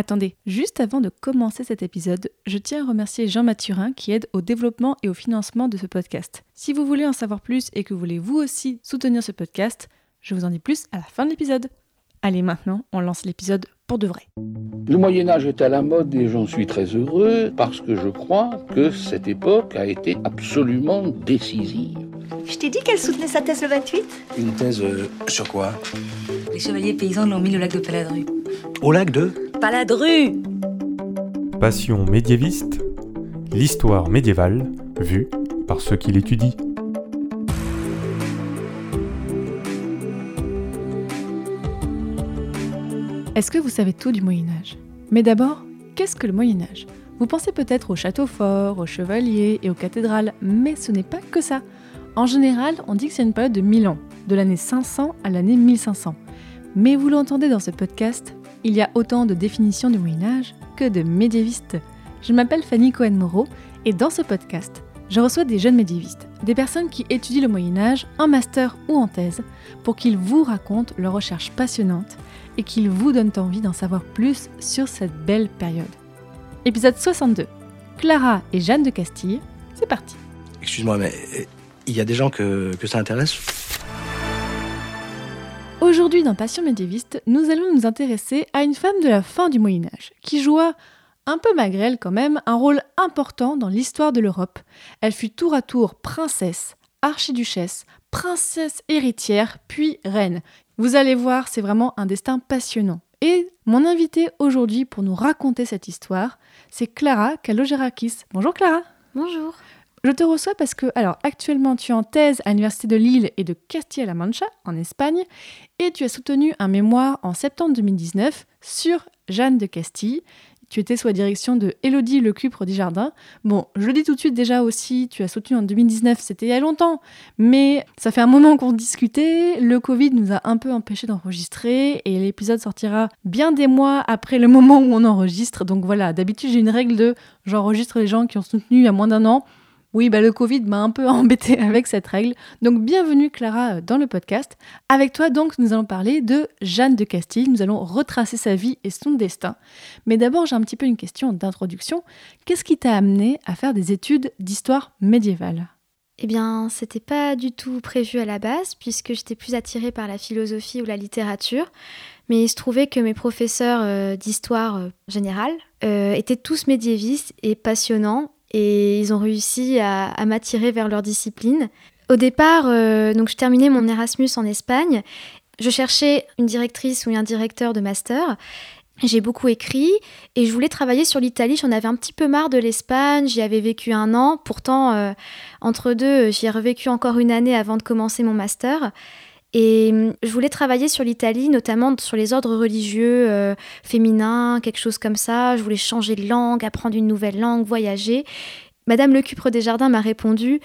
Attendez, juste avant de commencer cet épisode, je tiens à remercier Jean Mathurin qui aide au développement et au financement de ce podcast. Si vous voulez en savoir plus et que vous voulez vous aussi soutenir ce podcast, je vous en dis plus à la fin de l'épisode. Allez, maintenant, on lance l'épisode pour de vrai. Le Moyen Âge est à la mode et j'en suis très heureux parce que je crois que cette époque a été absolument décisive. Je t'ai dit qu'elle soutenait sa thèse le 28 Une thèse euh, sur quoi? Les chevaliers paysans l'ont mis au lac de Paladru. Au lac de? Paladru Passion médiéviste, l'histoire médiévale vue par ceux qui l'étudient. Est-ce que vous savez tout du Moyen Âge Mais d'abord, qu'est-ce que le Moyen Âge Vous pensez peut-être aux châteaux forts, aux chevaliers et aux cathédrales, mais ce n'est pas que ça. En général, on dit que c'est une période de 1000 ans, de l'année 500 à l'année 1500. Mais vous l'entendez dans ce podcast, il y a autant de définitions du Moyen Âge que de médiévistes. Je m'appelle Fanny Cohen-Moreau et dans ce podcast, je reçois des jeunes médiévistes, des personnes qui étudient le Moyen Âge en master ou en thèse, pour qu'ils vous racontent leurs recherches passionnantes et qu'ils vous donnent envie d'en savoir plus sur cette belle période. Épisode 62. Clara et Jeanne de Castille, c'est parti. Excuse-moi, mais euh, il y a des gens que, que ça intéresse Aujourd'hui dans Passion médiéviste, nous allons nous intéresser à une femme de la fin du Moyen Âge, qui joua, un peu malgré elle quand même, un rôle important dans l'histoire de l'Europe. Elle fut tour à tour princesse, archiduchesse, princesse héritière, puis reine. Vous allez voir, c'est vraiment un destin passionnant. Et mon invité aujourd'hui pour nous raconter cette histoire, c'est Clara Kalogerakis. Bonjour Clara. Bonjour. Je te reçois parce que, alors, actuellement, tu es en thèse à l'Université de Lille et de Castilla-La Mancha, en Espagne, et tu as soutenu un mémoire en septembre 2019 sur Jeanne de Castille. Tu étais sous la direction de Élodie Lecupre Desjardins. Bon, je le dis tout de suite déjà aussi, tu as soutenu en 2019, c'était il y a longtemps, mais ça fait un moment qu'on discutait. Le Covid nous a un peu empêché d'enregistrer et l'épisode sortira bien des mois après le moment où on enregistre. Donc voilà, d'habitude j'ai une règle de j'enregistre les gens qui ont soutenu il y a moins d'un an. Oui, bah le Covid m'a un peu embêté avec cette règle. Donc bienvenue Clara dans le podcast. Avec toi donc nous allons parler de Jeanne de Castille. Nous allons retracer sa vie et son destin. Mais d'abord j'ai un petit peu une question d'introduction. Qu'est-ce qui t'a amené à faire des études d'histoire médiévale? Eh bien, c'était pas du tout prévu à la base puisque j'étais plus attirée par la philosophie ou la littérature. Mais il se trouvait que mes professeurs euh, d'histoire euh, générale euh, étaient tous médiévistes et passionnants et ils ont réussi à, m'attirer vers leur discipline. Au départ, euh, donc je terminais mon Erasmus en Espagne. Je cherchais une directrice ou un directeur de master. J'ai beaucoup écrit et je voulais travailler sur l'Italie. J'en avais un petit peu marre de l'Espagne. J'y avais vécu un an. Pourtant, euh, entre deux, j'y ai revécu encore une année avant de commencer mon master. Et hum, je voulais travailler sur l'Italie, notamment sur les ordres religieux euh, féminins, quelque chose comme ça. Je voulais changer de langue, apprendre une nouvelle langue, voyager. Madame Lecupre Desjardins m'a répondu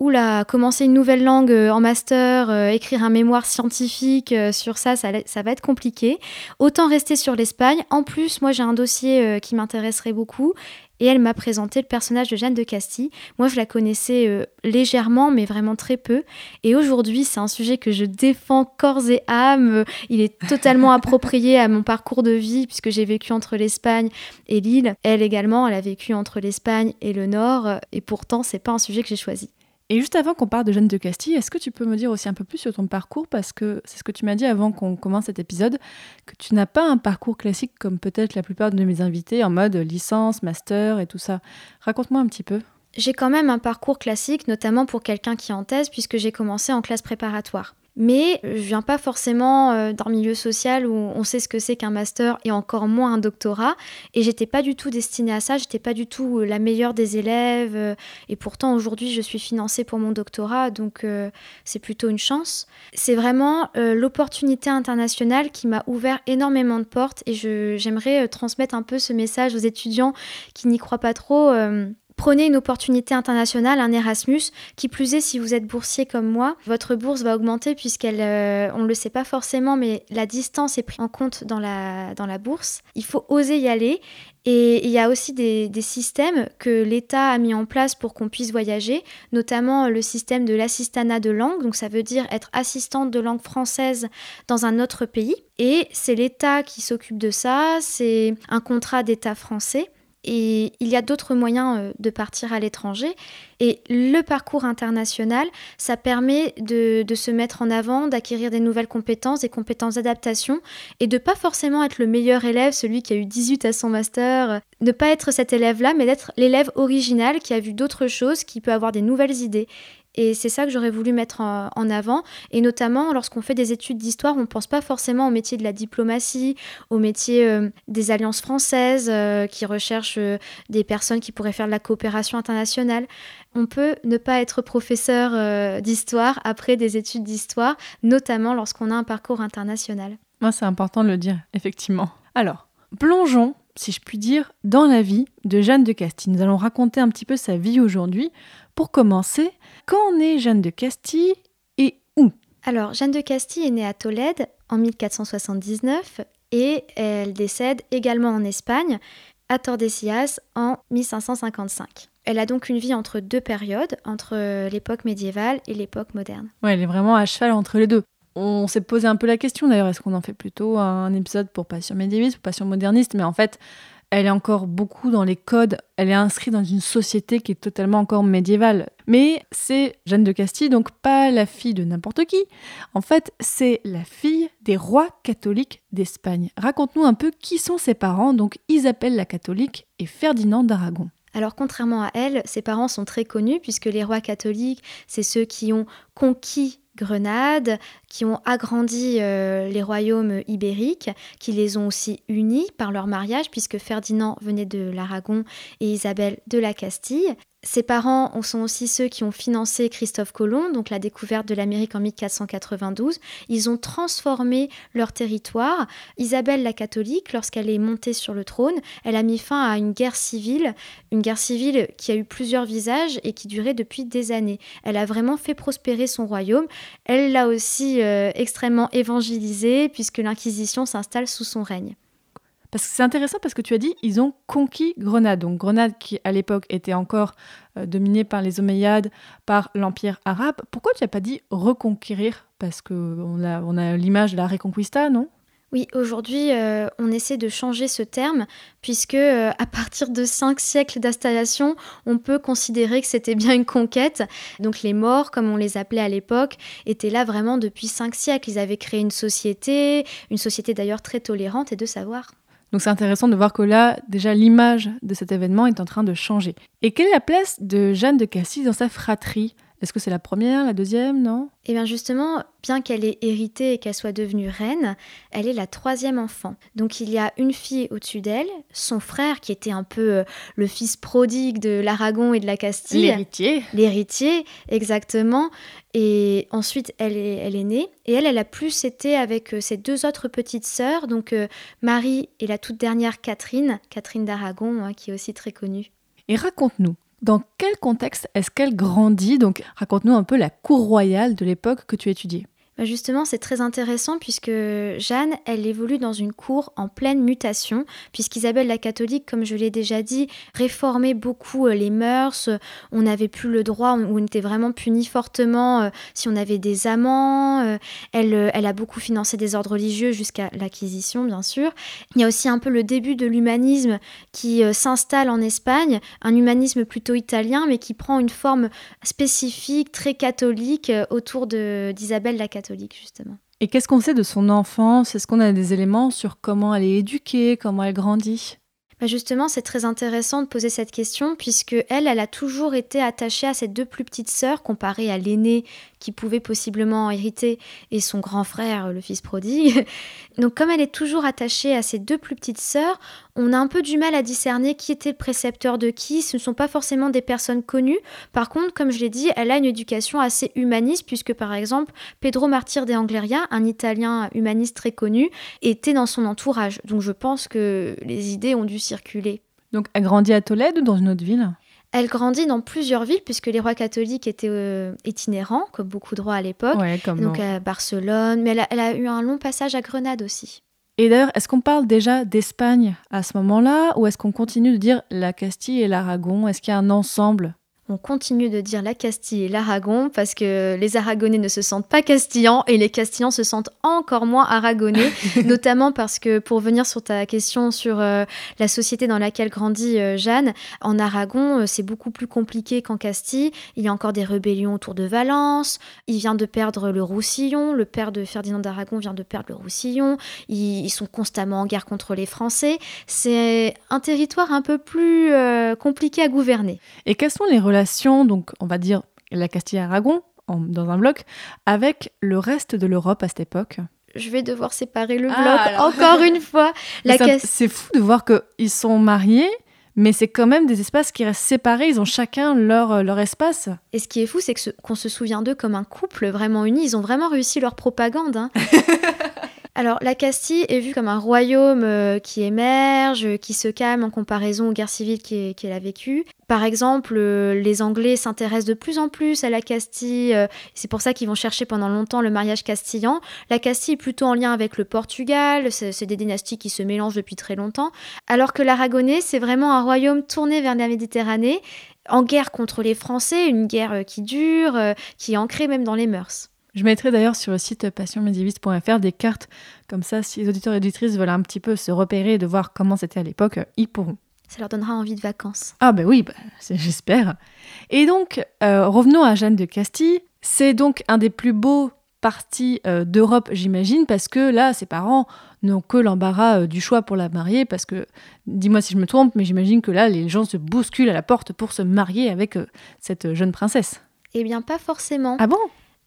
Oula, commencer une nouvelle langue euh, en master, euh, écrire un mémoire scientifique sur ça, ça, va être compliqué. Autant rester sur l'Espagne. En plus, moi j'ai un dossier qui m'intéresserait beaucoup et elle m'a présenté le personnage de Jeanne de Castille. Moi, je la connaissais euh, légèrement, mais vraiment très peu. Et aujourd'hui, c'est un sujet que je défends corps et âme. Il est totalement approprié à mon parcours de vie, puisque j'ai vécu entre l'Espagne et l'île. Elle également, elle a vécu entre l'Espagne et le Nord. Et pourtant, c'est pas un sujet que j'ai choisi. Et juste avant qu'on parle de Jeanne de Castille, est-ce que tu peux me dire aussi un peu plus sur ton parcours? Parce que c'est ce que tu m'as dit avant qu'on commence cet épisode, que tu n'as pas un parcours classique comme peut-être la plupart de mes invités, en mode licence, master et tout ça. Raconte-moi un petit peu. J'ai quand même un parcours classique, notamment pour quelqu'un qui est en thèse, puisque j'ai commencé en classe préparatoire. Mais je viens pas forcément euh, d'un milieu social où on sait ce que c'est qu'un master et encore moins un doctorat. Et j'étais pas du tout destinée à ça, j'étais pas du tout euh, la meilleure des élèves. Euh, et pourtant aujourd'hui je suis financée pour mon doctorat, donc c'est plutôt une chance. C'est vraiment l'opportunité internationale qui m'a ouvert énormément de portes et j'aimerais transmettre un peu ce message aux étudiants qui n'y croient pas trop Prenez une opportunité internationale, un Erasmus. Qui plus est, si vous êtes boursier comme moi, votre bourse va augmenter puisqu'elle, euh, on ne le sait pas forcément, mais la distance est prise en compte dans la, dans la bourse. Il faut oser y aller et il y a aussi des, systèmes que l'État a mis en place pour qu'on puisse voyager, notamment le système de l'assistanat de langue, donc ça veut dire être assistante de langue française dans un autre pays. Et c'est l'État qui s'occupe de ça, c'est un contrat d'État français. Et il y a d'autres moyens euh, de partir à l'étranger. Et le parcours international, ça permet de, se mettre en avant, d'acquérir des nouvelles compétences, des compétences d'adaptation, et de pas forcément être le meilleur élève, celui qui a eu 18 à son master, ne pas être cet élève-là, mais d'être l'élève original qui a vu d'autres choses, qui peut avoir des nouvelles idées. Et c'est ça que j'aurais voulu mettre en avant. Et notamment, lorsqu'on fait des études d'histoire, on ne pense pas forcément au métier de la diplomatie, au métier euh, des alliances françaises euh, qui recherchent euh, des personnes qui pourraient faire de la coopération internationale. On peut ne pas être professeur d'histoire après des études d'histoire, notamment lorsqu'on a un parcours international. Moi, c'est important de le dire, effectivement. Alors, plongeons si je puis dire, dans la vie de Jeanne de Castille. Nous allons raconter un petit peu sa vie aujourd'hui. Pour commencer, quand naît Jeanne de Castille et où? Alors, Jeanne de Castille est née à Tolède en 1479 et elle décède également en Espagne, à Tordesillas, en 1555. Elle a donc une vie entre deux périodes, entre l'époque médiévale et l'époque moderne. Ouais, elle est vraiment à cheval entre les deux. On s'est posé un peu la question d'ailleurs, est-ce qu'on en fait plutôt un épisode pour passion médiéviste ou passion moderniste? Mais en fait, elle est encore beaucoup dans les codes, elle est inscrite dans une société qui est totalement encore médiévale. Mais c'est Jeanne de Castille, donc pas la fille de n'importe qui. En fait, c'est la fille des rois catholiques d'Espagne. Raconte-nous un peu qui sont ses parents, donc Isabelle la catholique et Ferdinand d'Aragon. Alors contrairement à elle, ses parents sont très connus puisque les rois catholiques, c'est ceux qui ont conquis Grenade, qui ont agrandi euh, les royaumes ibériques, qui les ont aussi unis par leur mariage, puisque Ferdinand venait de l'Aragon et Isabelle de la Castille. Ses parents sont aussi ceux qui ont financé Christophe Colomb, donc la découverte de l'Amérique en 1492. Ils ont transformé leur territoire. Isabelle la catholique, lorsqu'elle est montée sur le trône, elle a mis fin à une guerre civile, une guerre civile qui a eu plusieurs visages et qui durait depuis des années. Elle a vraiment fait prospérer son royaume. Elle l'a aussi euh, extrêmement évangélisé puisque l'Inquisition s'installe sous son règne. Parce que c'est intéressant parce que tu as dit ils ont conquis Grenade. Donc Grenade qui à l'époque était encore euh, dominée par les Omeyyades, par l'Empire arabe. Pourquoi tu n'as pas dit reconquérir? Parce qu'on a, on a l'image de la Reconquista, non? Oui, aujourd'hui, euh, on essaie de changer ce terme, puisque euh, à partir de cinq siècles d'installation, on peut considérer que c'était bien une conquête. Donc les morts, comme on les appelait à l'époque, étaient là vraiment depuis cinq siècles. Ils avaient créé une société, une société d'ailleurs très tolérante et de savoir. Donc c'est intéressant de voir que là, déjà, l'image de cet événement est en train de changer. Et quelle est la place de Jeanne de Cassis dans sa fratrie? Est-ce que c'est la première, la deuxième, non? Eh bien justement, bien qu'elle ait hérité et qu'elle soit devenue reine, elle est la troisième enfant. Donc il y a une fille au-dessus d'elle, son frère qui était un peu euh, le fils prodigue de l'Aragon et de la Castille. L'héritier. L'héritier, exactement. Et ensuite, elle est, elle est née. Et elle, elle a plus été avec euh, ses deux autres petites sœurs, donc euh, Marie et la toute dernière Catherine, Catherine d'Aragon, hein, qui est aussi très connue. Et raconte-nous, dans quel contexte est-ce qu'elle grandit? Donc raconte-nous un peu la cour royale de l'époque que tu étudiais. Bah, justement, c'est très intéressant puisque Jeanne, elle évolue dans une cour en pleine mutation, puisqu'Isabelle la catholique, comme je l'ai déjà dit, réformait beaucoup euh, les mœurs, on n'avait plus le droit, on était vraiment puni fortement euh, si on avait des amants, euh, elle, elle a beaucoup financé des ordres religieux jusqu'à l'acquisition, bien sûr. Il y a aussi un peu le début de l'humanisme qui s'installe en Espagne, un humanisme plutôt italien, mais qui prend une forme spécifique, très catholique, autour d'Isabelle la catholique justement. Et qu'est-ce qu'on sait de son enfance? Est-ce qu'on a des éléments sur comment elle est éduquée, comment elle grandit? Bah, justement, c'est très intéressant de poser cette question puisque elle, elle a toujours été attachée à ses deux plus petites sœurs comparée à l'aînée qui pouvait possiblement hériter et son grand frère, le fils prodigue. Donc comme elle est toujours attachée à ses deux plus petites sœurs, on a un peu du mal à discerner qui était le précepteur de qui. Ce ne sont pas forcément des personnes connues. Par contre, comme je l'ai dit, elle a une éducation assez humaniste puisque par exemple, Pedro Martyr de Angleria, un Italien humaniste très connu, était dans son entourage. Donc je pense que les idées ont dû circuler. Donc elle grandit à Tolède ou dans une autre ville? Elle grandit dans plusieurs villes puisque les rois catholiques étaient euh, itinérants, comme beaucoup de rois à l'époque. Ouais, Donc à Barcelone, mais elle a, elle a eu un long passage à Grenade aussi. Et d'ailleurs, est-ce qu'on parle déjà d'Espagne à ce moment-là ou est-ce qu'on continue de dire la Castille et l'Aragon? Est-ce qu'il y a un ensemble On continue de dire la Castille et l'Aragon parce que les Aragonais ne se sentent pas castillans et les Castillans se sentent encore moins aragonais, notamment parce que pour venir sur ta question sur euh, la société dans laquelle grandit euh, Jeanne, en Aragon, euh, c'est beaucoup plus compliqué qu'en Castille. Il y a encore des rébellions autour de Valence. Il vient de perdre le Roussillon. Le père de Ferdinand d'Aragon vient de perdre le Roussillon. Ils, ils sont constamment en guerre contre les Français. C'est un territoire un peu plus compliqué à gouverner. Et quelles sont les relations, donc on va dire la Castille et Aragon, en- dans un bloc, avec le reste de l'Europe à cette époque Je vais devoir séparer le bloc Ah, alors. encore une fois. La c'est- fou de voir qu'ils sont mariés, mais c'est quand même des espaces qui restent séparés, ils ont chacun leur, euh, leur espace. Et ce qui est fou, c'est qu'on se souvient d'eux comme un couple vraiment uni. Ils ont vraiment réussi leur propagande. hein. Alors, la Castille est vue comme un royaume euh, qui émerge, qui se calme en comparaison aux guerres civiles qu'elle a vécues. Par exemple, euh, les Anglais s'intéressent de plus en plus à la Castille. euh, c'est pour ça qu'ils vont chercher pendant longtemps le mariage castillan. La Castille est plutôt en lien avec le Portugal. C'est des dynasties qui se mélangent depuis très longtemps. Alors que l'Aragonais, c'est vraiment un royaume tourné vers la Méditerranée en guerre contre les Français, une guerre qui dure, qui est ancrée même dans les mœurs. Je mettrai d'ailleurs sur le site passionmédiéviste.fr des cartes, comme ça, si les auditeurs et auditrices veulent un petit peu se repérer et de voir comment c'était à l'époque, ils pourront. Ça leur donnera envie de vacances. Ah ben oui, bah, j'espère. Et donc, euh, revenons à Jeanne de Castille. C'est donc un des plus beaux partis euh, d'Europe, j'imagine, parce que là, ses parents n'ont que l'embarras euh, du choix pour la marier, parce que, dis-moi si je me trompe, mais j'imagine que là, les gens se bousculent à la porte pour se marier avec cette jeune princesse. Eh bien, pas forcément. Ah bon?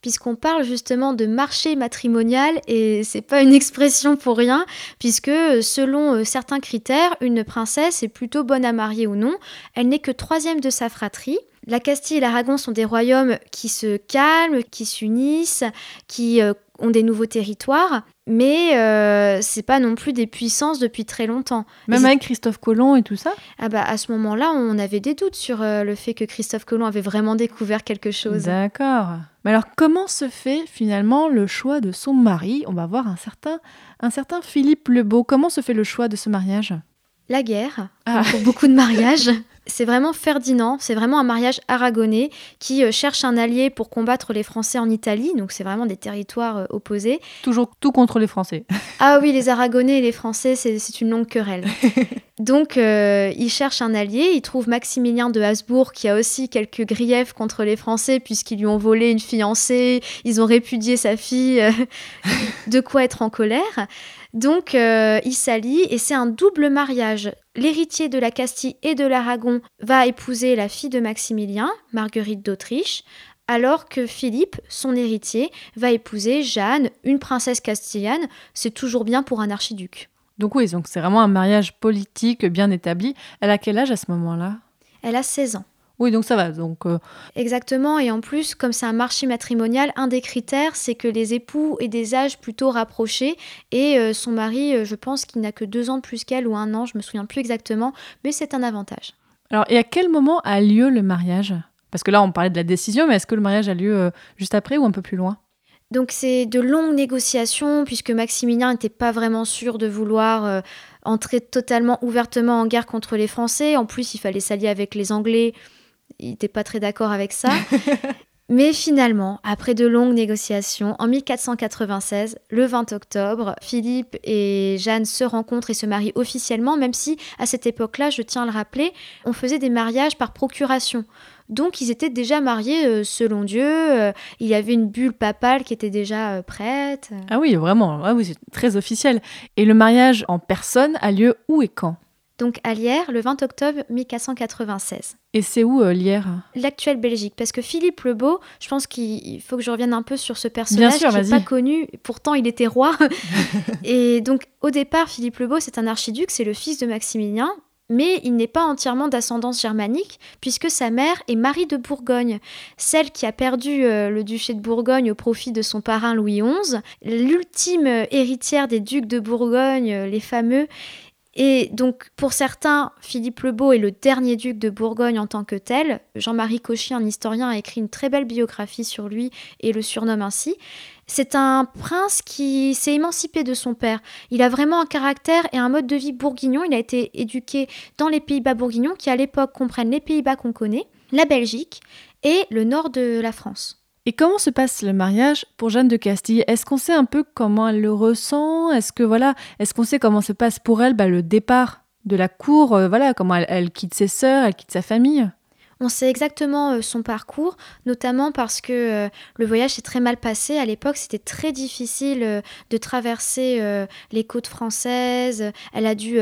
Puisqu'on parle justement de marché matrimonial et c'est pas une expression pour rien, puisque euh, selon euh, certains critères, une princesse est plutôt bonne à marier ou non. Elle n'est que troisième de sa fratrie. La Castille et l'Aragon sont des royaumes qui se calment, qui s'unissent, qui euh, ont des nouveaux territoires, mais euh, c'est pas non plus des puissances depuis très longtemps. Même avec Christophe Colomb et tout ça? Ah bah à ce moment-là, on avait des doutes sur euh, le fait que Christophe Colomb avait vraiment découvert quelque chose. D'accord. Mais alors, comment se fait finalement le choix de son mari? On va voir un certain, un certain Philippe le Beau. Comment se fait le choix de ce mariage? La guerre, Ah. pour beaucoup de mariages. C'est vraiment Ferdinand, c'est vraiment un mariage aragonais qui euh, cherche un allié pour combattre les Français en Italie, donc c'est vraiment des territoires euh, opposés. Toujours tout contre les Français. Ah oui, les Aragonais et les Français, c'est une longue querelle. Donc euh, il cherche un allié, il trouve Maximilien de Habsbourg qui a aussi quelques griefs contre les Français puisqu'ils lui ont volé une fiancée, ils ont répudié sa fille, de quoi être en colère. Donc euh, il s'allie et c'est un double mariage. L'héritier de la Castille et de l'Aragon va épouser la fille de Maximilien, Marguerite d'Autriche, alors que Philippe, son héritier, va épouser Jeanne, une princesse castillane. C'est toujours bien pour un archiduc. Donc oui, donc c'est vraiment un mariage politique bien établi. Elle a quel âge à ce moment-là? Elle a 16 ans. Oui, donc ça va. Donc euh, Exactement, et en plus, comme c'est un marché matrimonial, un des critères, c'est que les époux aient des âges plutôt rapprochés, et euh, son mari, euh, je pense qu'il n'a que deux ans de plus qu'elle, ou un an, je me souviens plus exactement, mais c'est un avantage. alors, et à quel moment a lieu le mariage? Parce que là, on parlait de la décision, mais est-ce que le mariage a lieu juste après ou un peu plus loin? Donc c'est de longues négociations, puisque Maximilien n'était pas vraiment sûr de vouloir euh, entrer totalement ouvertement en guerre contre les Français. En plus, il fallait s'allier avec les Anglais. Il n'était pas très d'accord avec ça. Mais finalement, après de longues négociations, en 1496, le 20 octobre, Philippe et Jeanne se rencontrent et se marient officiellement, même si à cette époque-là, je tiens à le rappeler, on faisait des mariages par procuration. Donc ils étaient déjà mariés euh, selon Dieu, euh, il y avait une bulle papale qui était déjà euh, prête. Ah oui, vraiment. Ah oui, c'est très officiel. Et le mariage en personne a lieu où et quand? Donc à Lierre, le 20 octobre 1496. Et c'est où euh, Lierre L'actuelle Belgique, parce que Philippe le Beau, je pense qu'il faut que je revienne un peu sur ce personnage sûr, qui n'est pas connu, pourtant il était roi. et donc au départ, Philippe le Beau, c'est un archiduc, c'est le fils de Maximilien, mais il n'est pas entièrement d'ascendance germanique, puisque sa mère est Marie de Bourgogne, celle qui a perdu euh, le duché de Bourgogne au profit de son parrain Louis XI, l'ultime euh, héritière des ducs de Bourgogne, euh, les fameux. Et donc, pour certains, Philippe le Beau est le dernier duc de Bourgogne en tant que tel. Jean-Marie Cauchy, un historien, a écrit une très belle biographie sur lui et le surnomme ainsi. C'est un prince qui s'est émancipé de son père. Il a vraiment un caractère et un mode de vie bourguignon. Il a été éduqué dans les Pays-Bas bourguignons, qui à l'époque comprennent les Pays-Bas qu'on connaît, la Belgique et le nord de la France. Et comment se passe le mariage pour Jeanne de Castille? Est-ce qu'on sait un peu comment elle le ressent? Est-ce que voilà, est-ce qu'on sait comment se passe pour elle bah, le départ de la cour euh, Voilà, comment elle quitte ses sœurs, elle quitte sa famille? On sait exactement euh, son parcours, notamment parce que euh, le voyage s'est très mal passé. À l'époque, c'était très difficile euh, de traverser les côtes françaises. Elle a dû.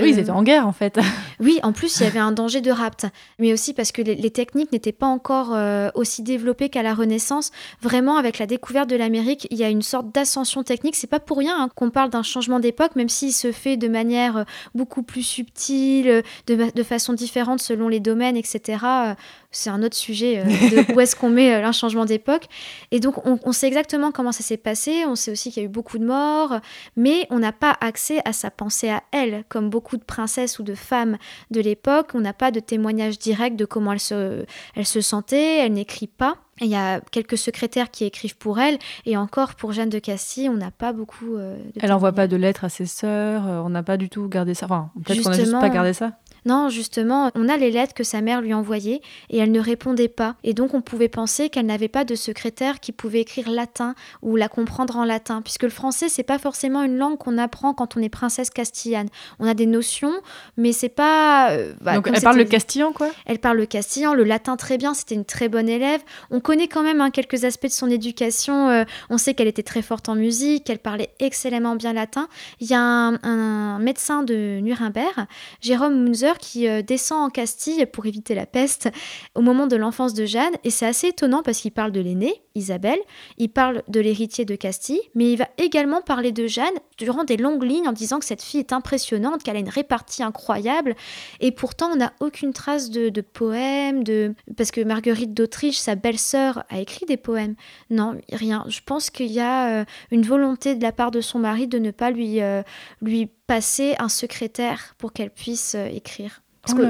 oui, ils étaient en guerre en fait. oui, en plus, il y avait un danger de rapt. Mais aussi parce que les, techniques n'étaient pas encore aussi développées qu'à la Renaissance. Vraiment, avec la découverte de l'Amérique, il y a une sorte d'ascension technique. C'est pas pour rien hein, qu'on parle d'un changement d'époque, même s'il se fait de manière beaucoup plus subtile, de, de façon différente selon les domaines, etc. Euh, c'est un autre sujet euh, de où est-ce qu'on met euh, un changement d'époque. Et donc, on, sait exactement comment ça s'est passé. On sait aussi qu'il y a eu beaucoup de morts, mais on n'a pas accès à sa pensée à elle, comme beaucoup de princesses ou de femmes de l'époque. On n'a pas de témoignage direct de comment elle se, elle se sentait. Elle n'écrit pas. Il y a quelques secrétaires qui écrivent pour elle, et encore pour Jeanne de Castille, on n'a pas beaucoup. elle n'envoie pas de lettres à ses sœurs, on n'a pas du tout gardé ça. Enfin, peut-être qu'on n'a juste pas gardé ça. Non, justement, on a les lettres que sa mère lui envoyait et elle ne répondait pas. Et donc on pouvait penser qu'elle n'avait pas de secrétaire qui pouvait écrire latin ou la comprendre en latin, puisque le français c'est pas forcément une langue qu'on apprend quand on est princesse castillane. On a des notions, mais c'est pas. Euh, bah, donc elle parle le castillan quoi? Elle parle le castillan, le latin très bien. C'était une très bonne élève. On connaît quand même hein, quelques aspects de son éducation. Euh, on sait qu'elle était très forte en musique, qu'elle parlait excellemment bien latin. Il y a un, un médecin de Nuremberg, Jérôme Munzer, qui euh, descend en Castille pour éviter la peste au moment de l'enfance de Jeanne. Et c'est assez étonnant parce qu'il parle de l'aînée, Isabelle, il parle de l'héritier de Castille, mais il va également parler de Jeanne durant des longues lignes en disant que cette fille est impressionnante, qu'elle a une répartie incroyable. Et pourtant, on n'a aucune trace de, poèmes, de... parce que Marguerite d'Autriche, sa belle-sœur, a écrit des poèmes. Non, rien. Je pense qu'il y a euh, une volonté de la part de son mari de ne pas lui, euh, lui passer un secrétaire pour qu'elle puisse euh, écrire. Parce oh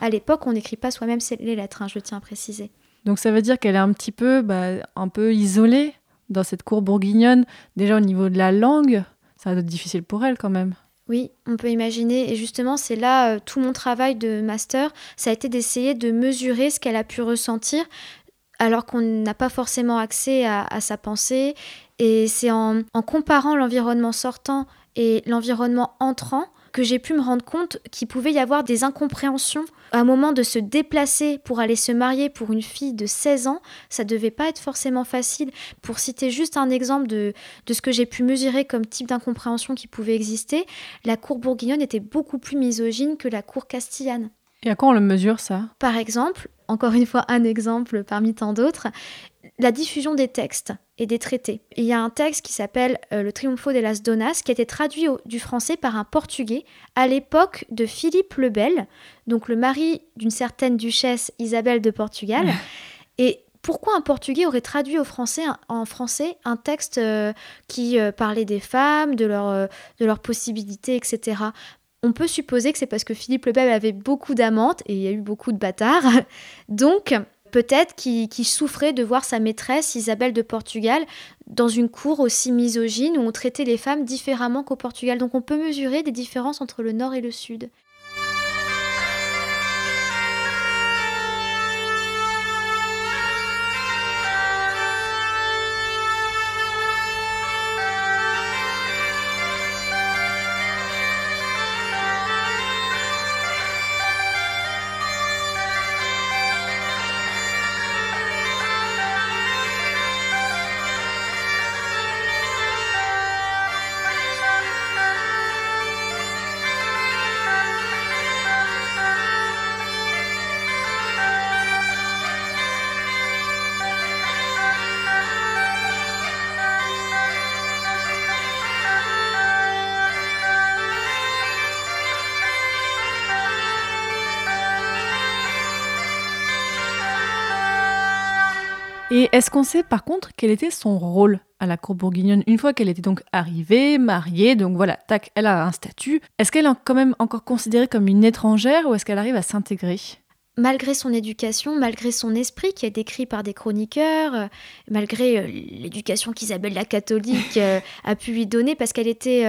qu'à l'époque, on n'écrit pas soi-même les lettres, hein, je tiens à préciser. Donc ça veut dire qu'elle est un petit peu, bah, un peu isolée dans cette cour bourguignonne. Déjà au niveau de la langue, ça va être difficile pour elle quand même. Oui, on peut imaginer. Et justement, c'est là euh, tout mon travail de master, ça a été d'essayer de mesurer ce qu'elle a pu ressentir alors qu'on n'a pas forcément accès à, sa pensée. Et c'est en, en comparant l'environnement sortant et l'environnement entrant que j'ai pu me rendre compte qu'il pouvait y avoir des incompréhensions. À un moment de se déplacer pour aller se marier pour une fille de 16 ans, ça devait pas être forcément facile. Pour citer juste un exemple de, de ce que j'ai pu mesurer comme type d'incompréhension qui pouvait exister, la cour bourguignonne était beaucoup plus misogyne que la cour castillane. Et à quoi on le mesure ça? Par exemple, encore une fois un exemple parmi tant d'autres, la diffusion des textes et des traités. Il y a un texte qui s'appelle euh, Le Triunfo de las Donas qui a été traduit du français par un portugais à l'époque de Philippe le Bel, donc le mari d'une certaine duchesse Isabelle de Portugal. et pourquoi un portugais aurait traduit au français, en français un texte euh, qui euh, parlait des femmes, de, leur, de leurs possibilités, etc. On peut supposer que c'est parce que Philippe le Bel avait beaucoup d'amantes et il y a eu beaucoup de bâtards. Donc, peut-être qui, souffrait de voir sa maîtresse Isabelle de Portugal dans une cour aussi misogyne où on traitait les femmes différemment qu'au Portugal. Donc on peut mesurer des différences entre le nord et le sud. Et est-ce qu'on sait par contre quel était son rôle à la cour bourguignonne une fois qu'elle était donc arrivée, mariée, donc voilà, tac, elle a un statut. Est-ce qu'elle est quand même encore considérée comme une étrangère ou est-ce qu'elle arrive à s'intégrer? Malgré son éducation, malgré son esprit qui est décrit par des chroniqueurs, euh, malgré euh, l'éducation qu'Isabelle la catholique euh, a pu lui donner, parce qu'elle était,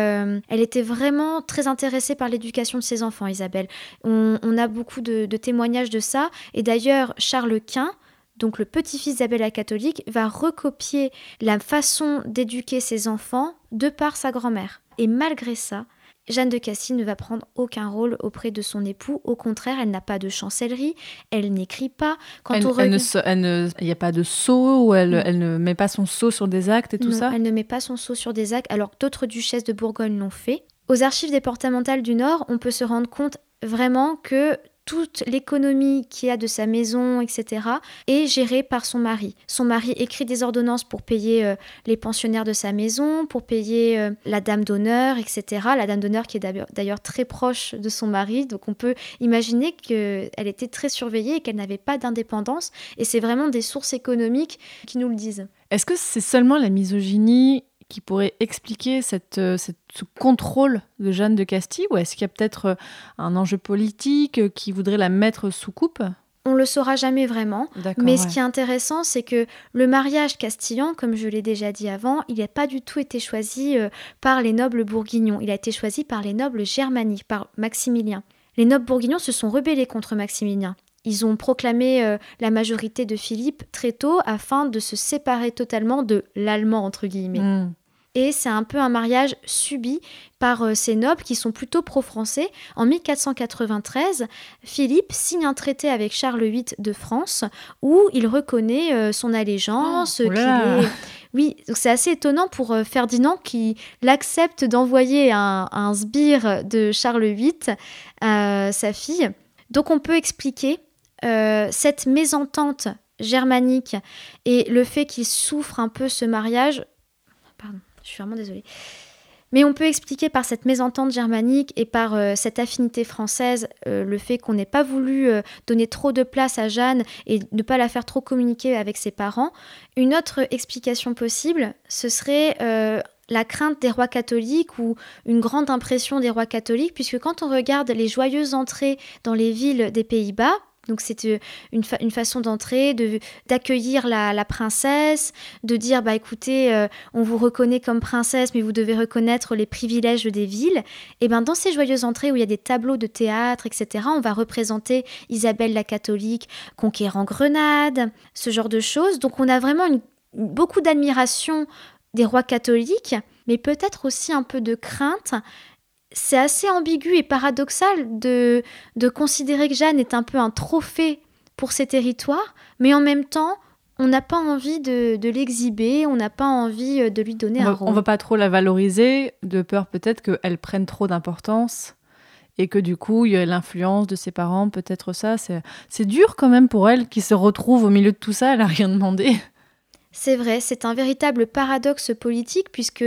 était vraiment très intéressée par l'éducation de ses enfants, Isabelle. On, a beaucoup de, témoignages de ça, et d'ailleurs Charles Quint, donc le petit-fils d'Isabelle la catholique, va recopier la façon d'éduquer ses enfants de par sa grand-mère. Et malgré ça, Jeanne de Castille ne va prendre aucun rôle auprès de son époux. Au contraire, elle n'a pas de chancellerie, elle n'écrit pas. Quand elle, ne, il n'y a pas de sceau, ou elle, elle, ne met pas son sceau sur des actes et tout ça Elle ne met pas son sceau sur des actes, alors que d'autres duchesses de Bourgogne l'ont fait. Aux archives départementales du Nord, on peut se rendre compte vraiment que toute l'économie qu'il a de sa maison, etc., est gérée par son mari. Son mari écrit des ordonnances pour payer euh, les pensionnaires de sa maison, pour payer euh, la dame d'honneur, etc. La dame d'honneur qui est d'ailleurs très proche de son mari, donc on peut imaginer qu'elle était très surveillée et qu'elle n'avait pas d'indépendance. Et c'est vraiment des sources économiques qui nous le disent. Est-ce que c'est seulement la misogynie qui pourrait expliquer cette, euh, ce contrôle de Jeanne de Castille Ou est-ce qu'il y a peut-être euh, un enjeu politique euh, qui voudrait la mettre sous coupe? On le saura jamais vraiment. Mais ce qui est intéressant, c'est que le mariage castillan, comme je l'ai déjà dit avant, il n'a pas du tout été choisi par les nobles bourguignons. Il a été choisi par les nobles germaniques, par Maximilien. Les nobles bourguignons se sont rebellés contre Maximilien. Ils ont proclamé la majorité de Philippe très tôt afin de se séparer totalement de l'allemand, entre guillemets. Hmm et c'est un peu un mariage subi par euh, ces nobles qui sont plutôt pro-français. En 1493, Philippe signe un traité avec Charles VIII de France où il reconnaît euh, son allégeance. Oh, est... Oui, c'est assez étonnant pour euh, Ferdinand qui l'accepte d'envoyer un, sbire de Charles VIII à sa fille. Donc on peut expliquer cette mésentente germanique et le fait qu'il souffre un peu ce mariage. Pardon. Je suis vraiment désolée. Mais on peut expliquer par cette mésentente germanique et par euh, cette affinité française euh, le fait qu'on n'ait pas voulu euh, donner trop de place à Jeanne et ne pas la faire trop communiquer avec ses parents. Une autre explication possible, ce serait la crainte des rois catholiques ou une grande impression des rois catholiques, puisque quand on regarde les joyeuses entrées dans les villes des Pays-Bas, donc c'est euh, une, façon d'entrer, d'accueillir la, princesse, de dire bah écoutez, euh, on vous reconnaît comme princesse, mais vous devez reconnaître les privilèges des villes. Et bien dans ces joyeuses entrées où il y a des tableaux de théâtre, etc., on va représenter Isabelle la catholique conquérant Grenade, ce genre de choses. Donc on a vraiment beaucoup d'admiration des rois catholiques, mais peut-être aussi un peu de crainte c'est assez ambigu et paradoxal de, de considérer que Jeanne est un peu un trophée pour ses territoires, mais en même temps, on n'a pas envie de, de l'exhiber, on n'a pas envie euh, de lui donner un rôle. On va pas trop la valoriser, de peur peut-être qu'elle prenne trop d'importance et que du coup, il y a l'influence de ses parents, peut-être ça. C'est dur quand même pour elle qui se retrouve au milieu de tout ça, elle n'a rien demandé. C'est vrai, c'est un véritable paradoxe politique puisque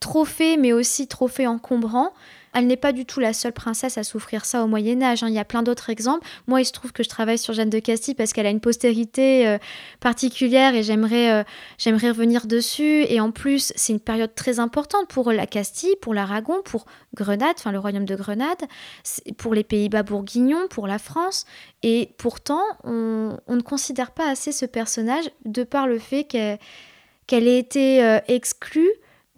trophée, mais aussi trophée encombrant. Elle n'est pas du tout la seule princesse à souffrir ça au Moyen Âge. Hein. Il y a plein d'autres exemples. Moi, il se trouve que je travaille sur Jeanne de Castille parce qu'elle a une postérité euh, particulière et j'aimerais euh, j'aimerais revenir dessus. Et en plus, c'est une période très importante pour la Castille, pour l'Aragon, pour Grenade, enfin le royaume de Grenade, pour les Pays-Bas bourguignons, pour la France. Et pourtant, on, ne considère pas assez ce personnage de par le fait qu'elle ait été euh, exclue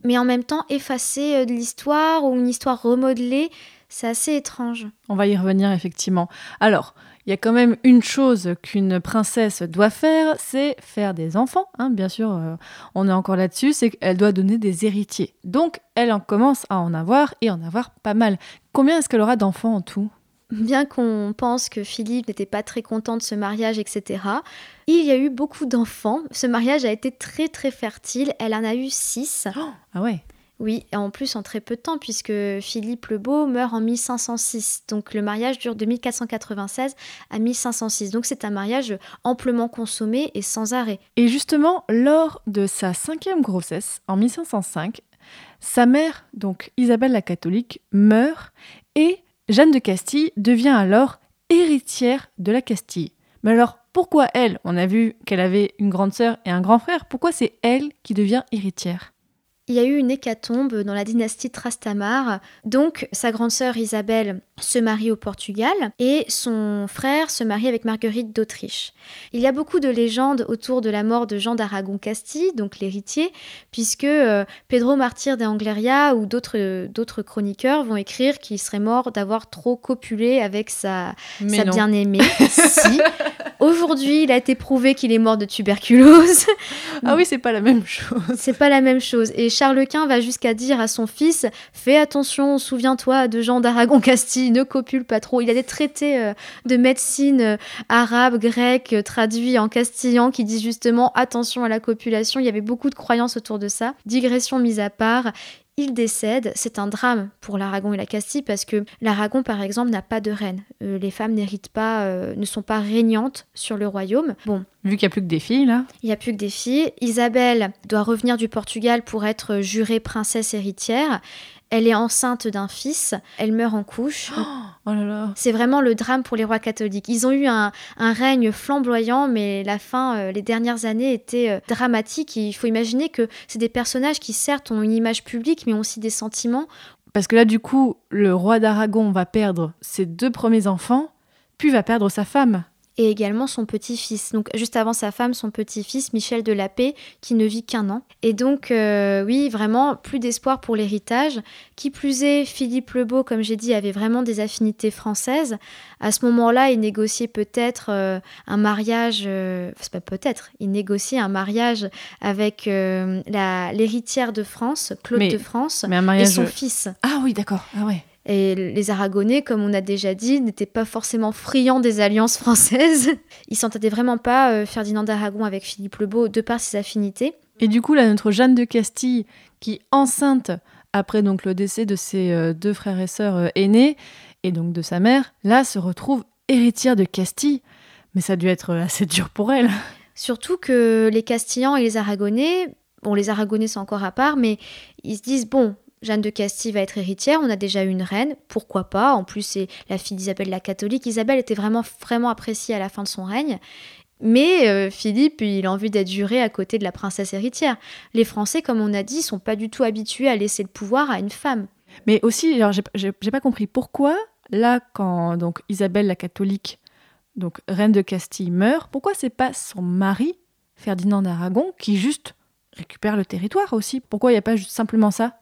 mais en même temps effacer euh, de l'histoire ou une histoire remodelée, c'est assez étrange. On va y revenir effectivement. Alors, il y a quand même une chose qu'une princesse doit faire, c'est faire des enfants. Hein, bien sûr, euh, on est encore là-dessus, c'est qu'elle doit donner des héritiers. Donc, elle en commence à en avoir et en avoir pas mal. Combien est-ce qu'elle aura d'enfants en tout? Bien qu'on pense que Philippe n'était pas très content de ce mariage, etc., il y a eu beaucoup d'enfants. Ce mariage a été très très fertile. Elle en a eu six. Oh, ah ouais oui, et en plus en très peu de temps, puisque Philippe le Beau meurt en 1506. Donc le mariage dure de 1496 à 1506. Donc c'est un mariage amplement consommé et sans arrêt. Et justement, lors de sa cinquième grossesse, en 1505, sa mère, donc Isabelle la catholique, meurt et Jeanne de Castille devient alors héritière de la Castille. Mais alors, pourquoi elle? On a vu qu'elle avait une grande sœur et un grand frère. Pourquoi c'est elle qui devient héritière? Il y a eu une hécatombe dans la dynastie Trastamare. Donc, sa grande sœur Isabelle se marie au Portugal et son frère se marie avec Marguerite d'Autriche. Il y a beaucoup de légendes autour de la mort de Jean d'Aragon-Castille, donc l'héritier, puisque euh, Pedro Martyr de Angleria ou d'autres chroniqueurs vont écrire qu'il serait mort d'avoir trop copulé avec sa, sa bien-aimée. si. Aujourd'hui, il a été prouvé qu'il est mort de tuberculose. Ah oui, c'est pas la même chose. C'est pas la même chose. Et Charles Quint va jusqu'à dire à son fils Fais attention, souviens-toi de Jean d'Aragon-Castille, ne copule pas trop. Il a des traités de médecine euh, arabe, grec, euh, traduits en castillan qui disent justement attention à la copulation. Il y avait beaucoup de croyances autour de ça. Digression mise à part, il décède. C'est un drame pour l'Aragon et la Castille parce que l'Aragon, par exemple, n'a pas de reine. Euh, les femmes n'héritent pas, euh, ne sont pas régnantes sur le royaume. Bon. Vu qu'il n'y a plus que des filles, là. Il n'y a plus que des filles. Isabelle doit revenir du Portugal pour être jurée princesse héritière. Elle est enceinte d'un fils, elle meurt en couche. Oh là là. C'est vraiment le drame pour les rois catholiques. Ils ont eu un, règne flamboyant, mais la fin, euh, les dernières années étaient euh, dramatiques. il faut imaginer que c'est des personnages qui certes ont une image publique, mais ont aussi des sentiments. Parce que là, du coup, le roi d'Aragon va perdre ses deux premiers enfants, puis va perdre sa femme et également son petit-fils. Donc juste avant sa femme, son petit-fils, Michel de la Paix, qui ne vit qu'un an. Et donc euh, oui, vraiment plus d'espoir pour l'héritage. Qui plus est, Philippe le Beau, comme j'ai dit, avait vraiment des affinités françaises. À ce moment-là, il négociait peut-être euh, un mariage, euh, c'est pas peut-être, il négociait un mariage avec l'héritière de France, Claude de France, et son fils. Ah oui, d'accord. Ah ouais. Et les Aragonais, comme on a déjà dit, n'étaient pas forcément friands des alliances françaises. Ils s'entendaient vraiment pas euh, Ferdinand d'Aragon avec Philippe le Beau de par ses affinités. Et du coup, là, notre Jeanne de Castille, qui enceinte après donc le décès de ses euh, deux frères et sœurs euh, aînés et donc de sa mère, là se retrouve héritière de Castille. Mais ça a dû être assez dur pour elle. Surtout que les Castillans et les Aragonais, bon, les Aragonais sont encore à part, mais ils se disent bon, Jeanne de Castille va être héritière, on a déjà eu une reine, pourquoi pas En plus, c'est la fille d'Isabelle la catholique. Isabelle était vraiment, vraiment appréciée à la fin de son règne. Mais euh, Philippe, il a envie d'être juré à côté de la princesse héritière. Les Français, comme on a dit, sont pas du tout habitués à laisser le pouvoir à une femme. Mais aussi, alors j'ai pas compris pourquoi là, quand donc Isabelle la catholique, donc reine de Castille, meurt, pourquoi c'est pas son mari Ferdinand d'Aragon qui juste récupère le territoire aussi? Pourquoi il n'y a pas simplement ça?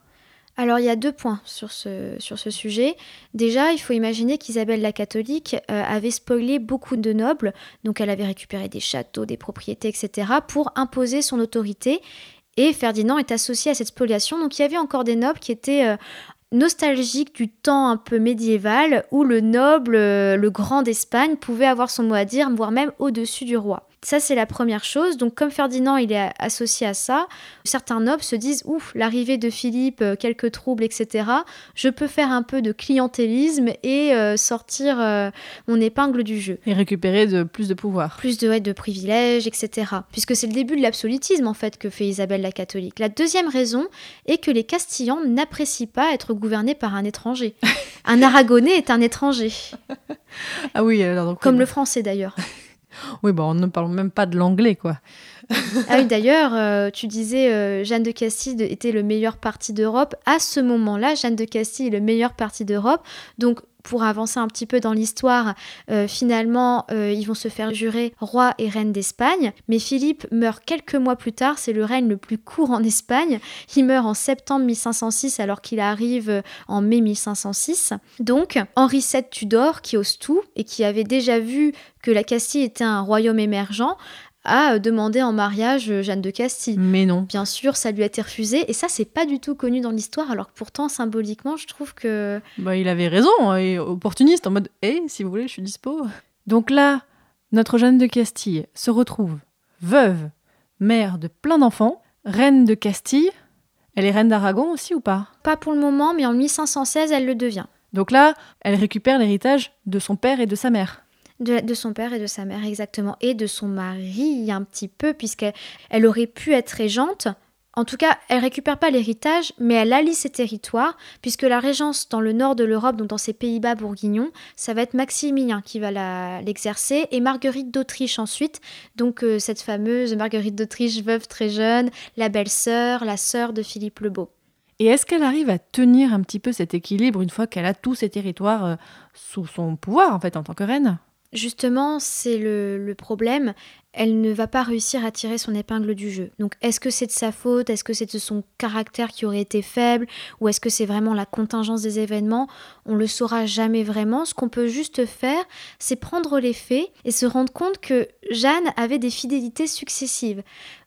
Alors il y a deux points sur ce, sujet. Déjà, il faut imaginer qu'Isabelle la catholique euh, avait spoilé beaucoup de nobles, donc elle avait récupéré des châteaux, des propriétés, etc., pour imposer son autorité. Et Ferdinand est associé à cette spoliation, donc il y avait encore des nobles qui étaient euh, nostalgiques du temps un peu médiéval où le noble, euh, le grand d'Espagne, pouvait avoir son mot à dire, voire même au-dessus du roi. Ça, c'est la première chose. Donc, comme Ferdinand, il est associé à ça, certains nobles se disent Ouf, l'arrivée de Philippe, euh, quelques troubles, etc. Je peux faire un peu de clientélisme et euh, sortir euh, mon épingle du jeu. Et récupérer de, plus de pouvoir. Plus de, de privilèges, etc. Puisque c'est le début de l'absolutisme, en fait, que fait Isabelle la catholique. La deuxième raison est que les Castillans n'apprécient pas être gouvernés par un étranger. un Aragonais est un étranger. ah oui, alors Comme le français d'ailleurs. Oui, bon, on ne parle même pas de l'anglais, quoi. Ah oui, d'ailleurs, euh, tu disais euh, Jeanne de Castille était le meilleur parti d'Europe. À ce moment-là, Jeanne de Castille est le meilleur parti d'Europe. Donc, pour avancer un petit peu dans l'histoire, euh, finalement, ils vont se faire jurer roi et reine d'Espagne. Mais Philippe meurt quelques mois plus tard, c'est le règne le plus court en Espagne. Il meurt en septembre 1506 alors qu'il arrive en mai 1506. Donc, Henri VII Tudor, qui ose tout et qui avait déjà vu que la Castille était un royaume émergent, a demandé en mariage euh, Jeanne de Castille. Mais non. Bien sûr, ça lui a été refusé. Et ça, c'est pas du tout connu dans l'histoire, alors que pourtant, symboliquement, je trouve que. Bah, il avait raison, hein, et opportuniste, en mode Hé, si vous voulez, je suis dispo. Donc là, notre Jeanne de Castille se retrouve veuve, mère de plein d'enfants, reine de Castille. Elle est reine d'Aragon aussi ou pas? Pas pour le moment, mais en 1516, elle le devient. Donc là, elle récupère l'héritage de son père et de sa mère. De, son père et de sa mère, exactement. Et de son mari, un petit peu, puisqu'elle elle aurait pu être régente En tout cas, elle récupère pas l'héritage, mais elle allie ses territoires, puisque la régence dans le nord de l'Europe, donc dans ces Pays-Bas bourguignons, ça va être Maximilien qui va l'exercer, et Marguerite d'Autriche ensuite, donc euh, cette fameuse Marguerite d'Autriche, veuve très jeune, la belle-sœur, la sœur de Philippe le Beau. Et est-ce qu'elle arrive à tenir un petit peu cet équilibre une fois qu'elle a tous ces territoires euh, sous son pouvoir, en fait, en tant que reine? Justement, c'est le, problème. Elle ne va pas réussir à tirer son épingle du jeu. Donc, est-ce que c'est de sa faute? Est-ce que c'est de son caractère qui aurait été faible? Ou est-ce que c'est vraiment la contingence des événements? On le saura jamais vraiment. Ce qu'on peut juste faire, c'est prendre les faits et se rendre compte que Jeanne avait des fidélités successives.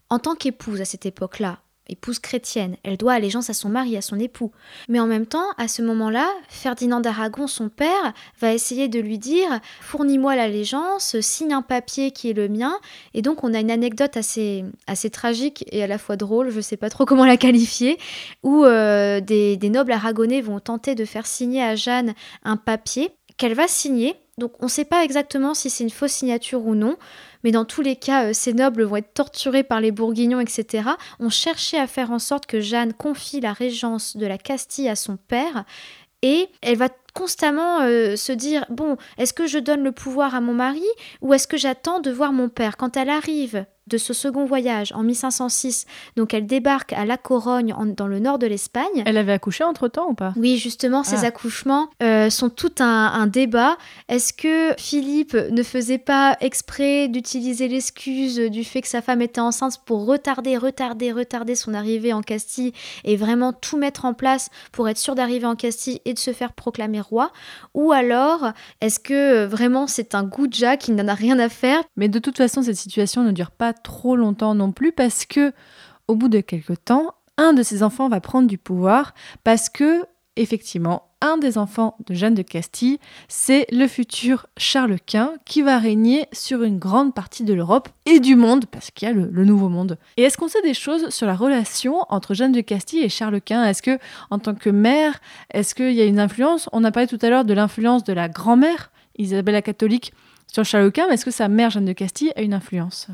En tant qu'épouse à cette époque-là, épouse chrétienne, elle doit allégeance à son mari, à son époux. Mais en même temps, à ce moment-là, Ferdinand d'Aragon, son père, va essayer de lui dire Fournis-moi l'allégeance, signe un papier qui est le mien. Et donc, on a une anecdote assez, assez tragique et à la fois drôle, je ne sais pas trop comment la qualifier, où euh, des, des nobles aragonais vont tenter de faire signer à Jeanne un papier qu'elle va signer. Donc, on ne sait pas exactement si c'est une fausse signature ou non mais dans tous les cas, euh, ces nobles vont être torturés par les bourguignons, etc., ont cherché à faire en sorte que Jeanne confie la régence de la Castille à son père, et elle va constamment euh, se dire bon, est-ce que je donne le pouvoir à mon mari ou est-ce que j'attends de voir mon père? Quand elle arrive de ce second voyage en 1506. Donc elle débarque à La Corogne dans le nord de l'Espagne. Elle avait accouché entre-temps ou pas? Oui, justement, ces ah. accouchements euh, sont tout un, débat. Est-ce que Philippe ne faisait pas exprès d'utiliser l'excuse du fait que sa femme était enceinte pour retarder, retarder, retarder son arrivée en Castille et vraiment tout mettre en place pour être sûr d'arriver en Castille et de se faire proclamer roi? Ou alors, est-ce que vraiment c'est un goujat qui n'en a rien à faire? Mais de toute façon, cette situation ne dure pas trop longtemps non plus parce que au bout de quelques temps, un de ses enfants va prendre du pouvoir parce que effectivement, un des enfants de Jeanne de Castille, c'est le futur Charles Quint qui va régner sur une grande partie de l'Europe et du monde, parce qu'il y a le, nouveau monde. Et est-ce qu'on sait des choses sur la relation entre Jeanne de Castille et Charles Quint? Est-ce que, en tant que mère, est-ce qu'il y a une influence? On a parlé tout à l'heure de l'influence de la grand-mère, Isabelle la catholique, sur Charles Quint, mais est-ce que sa mère, Jeanne de Castille, a une influence?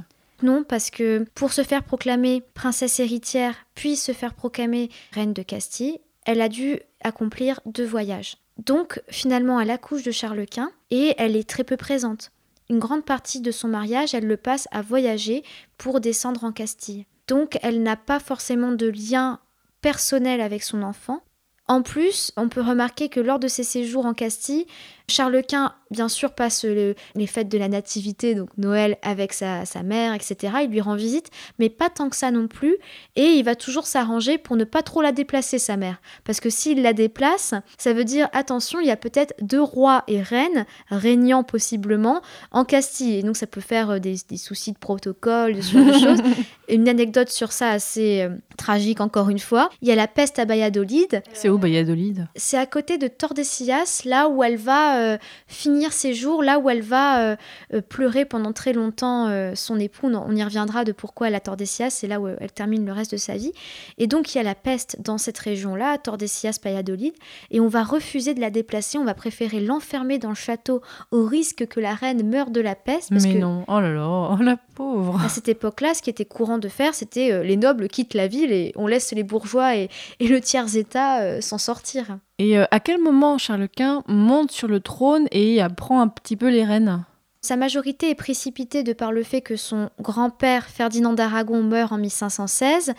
Non, parce que pour se faire proclamer princesse héritière, puis se faire proclamer reine de Castille, elle a dû accomplir deux voyages. Donc finalement, elle accouche de Charles Quint et elle est très peu présente. Une grande partie de son mariage, elle le passe à voyager pour descendre en Castille. Donc elle n'a pas forcément de lien personnel avec son enfant. En plus, on peut remarquer que lors de ses séjours en Castille, Charles Quint, bien sûr, passe les fêtes de la Nativité, donc Noël avec sa, mère, etc. Il lui rend visite, mais pas tant que ça non plus. Et il va toujours s'arranger pour ne pas trop la déplacer, sa mère. Parce que s'il la déplace, ça veut dire, attention, il y a peut-être deux rois et reines, régnant possiblement, en Castille. Et donc ça peut faire euh, des, soucis de protocole, ce genre de choses. Une anecdote sur ça assez euh, tragique, encore une fois. Il y a la peste à Valladolid. C'est où Valladolid C'est à côté de Tordesillas, là où elle va euh, finir ses jours là où elle va euh, euh, pleurer pendant très longtemps son époux. On y reviendra de pourquoi elle a Tordesillas, c'est là où elle termine le reste de sa vie. Et donc il y a la peste dans cette région-là, Tordesillas, Payadolid, et on va refuser de la déplacer, on va préférer l'enfermer dans le château au risque que la reine meure de la peste. Mais non, oh là là, oh la pauvre. À cette époque-là, ce qui était courant de faire, c'était les nobles quittent la ville et on laisse les bourgeois et, le tiers-état s'en sortir. Et euh, à quel moment Charles Quint monte sur le trône et prend un petit peu les rênes? Sa majorité est précipitée de par le fait que son grand-père Ferdinand d'Aragon meurt en 1516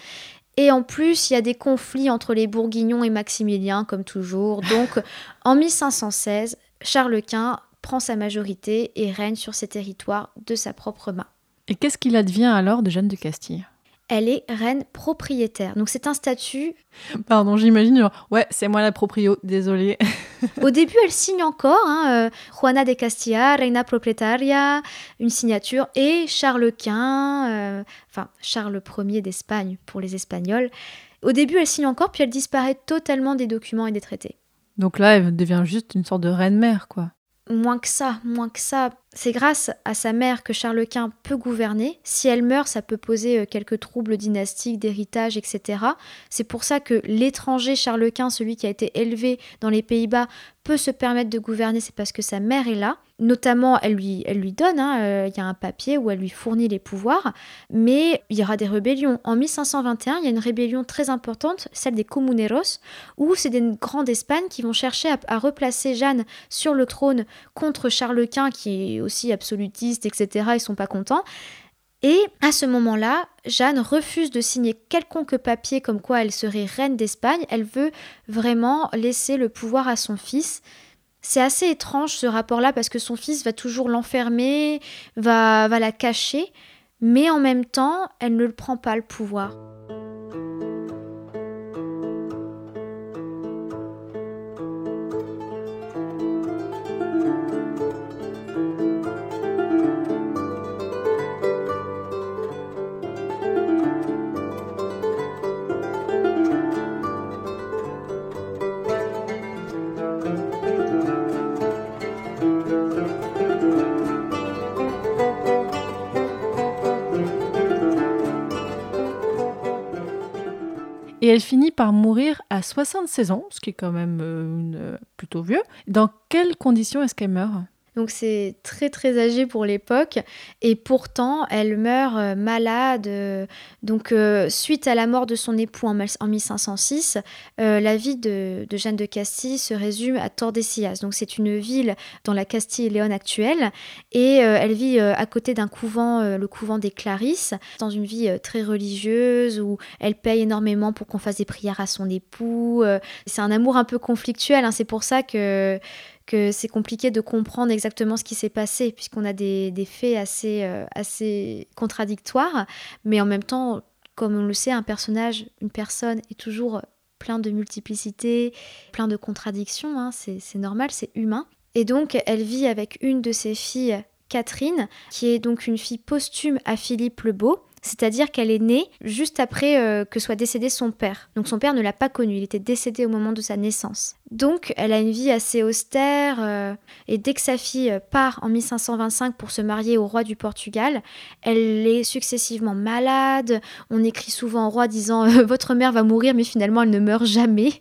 et en plus, il y a des conflits entre les Bourguignons et Maximilien, comme toujours. Donc, en 1516, Charles Quint prend sa majorité et règne sur ses territoires de sa propre main. Et qu'est-ce qu'il advient alors de Jeanne de Castille? Elle est reine propriétaire. Donc c'est un statut. Pardon, j'imagine. Ouais, c'est moi la proprio, désolée. Au début, elle signe encore hein, euh, Juana de Castilla, reina proprietaria, une signature, et Charles Quint, euh, enfin Charles Ier d'Espagne pour les Espagnols. Au début, elle signe encore, puis elle disparaît totalement des documents et des traités. Donc là, elle devient juste une sorte de reine-mère, quoi moins que ça, moins que ça. C'est grâce à sa mère que Charles Quint peut gouverner. Si elle meurt, ça peut poser euh, quelques troubles dynastiques, d'héritage, etc. C'est pour ça que l'étranger Charles Quint, celui qui a été élevé dans les Pays-Bas, peut se permettre de gouverner, c'est parce que sa mère est là. Notamment, elle lui, elle lui donne, hein, euh, il y a un papier où elle lui fournit les pouvoirs, mais il y aura des rébellions. En 1521, il y a une rébellion très importante, celle des Comuneros, où c'est des grands d'Espagne qui vont chercher à, replacer Jeanne sur le trône contre Charles Quint, qui est aussi absolutiste, etc. Ils sont pas contents. Et à ce moment-là, Jeanne refuse de signer quelconque papier comme quoi elle serait reine d'Espagne. Elle veut vraiment laisser le pouvoir à son fils. C'est assez étrange ce rapport-là parce que son fils va toujours l'enfermer, va, va la cacher, mais en même temps, elle ne le prend pas le pouvoir. Elle finit par mourir à 76 ans, ce qui est quand même euh, euh, plutôt vieux. Dans quelles conditions est-ce qu'elle meurt? Donc c'est très très âgé pour l'époque et pourtant elle meurt euh, malade. Euh, donc euh, suite à la mort de son époux en, 1506, la vie de, Jeanne de Castille se résume à Tordesillas. Donc c'est une ville dans la Castille et Léon actuelle et elle vit à côté d'un couvent, le couvent des Clarisses, dans une vie très religieuse où elle paye énormément pour qu'on fasse des prières à son époux. c'est un amour un peu conflictuel. Hein. c'est pour ça que que c'est compliqué de comprendre exactement ce qui s'est passé, puisqu'on a des, faits assez, euh, assez contradictoires, mais en même temps, comme on le sait, un personnage, une personne est toujours plein de multiplicité, plein de contradictions, hein, c'est normal, c'est humain. Et donc, elle vit avec une de ses filles, Catherine, qui est donc une fille posthume à Philippe le Beau, c'est-à-dire qu'elle est née juste après euh, que soit décédé son père. Donc son père ne l'a pas connue, il était décédé au moment de sa naissance. Donc elle a une vie assez austère euh, et dès que sa fille euh, part en 1525 pour se marier au roi du Portugal, elle est successivement malade. On écrit souvent au roi disant votre mère va mourir mais finalement elle ne meurt jamais.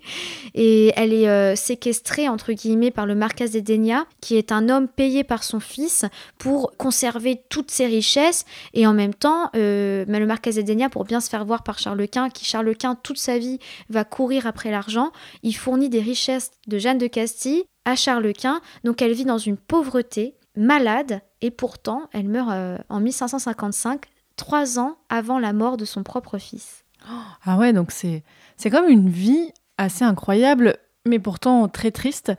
Et elle est séquestrée entre guillemets par le Marquès d'Edenia qui est un homme payé par son fils pour conserver toutes ses richesses et en même temps mais le Marquès d'Edenia, pour bien se faire voir par Charles Quint, qui Charles Quint, toute sa vie, va courir après l'argent, il fournit des richesses de Jeanne de Castille à Charles Quint, donc elle vit dans une pauvreté, malade, et pourtant elle meurt euh, en 1555, trois ans avant la mort de son propre fils. Ah ouais, donc c'est c'est comme une vie assez incroyable, mais pourtant très triste.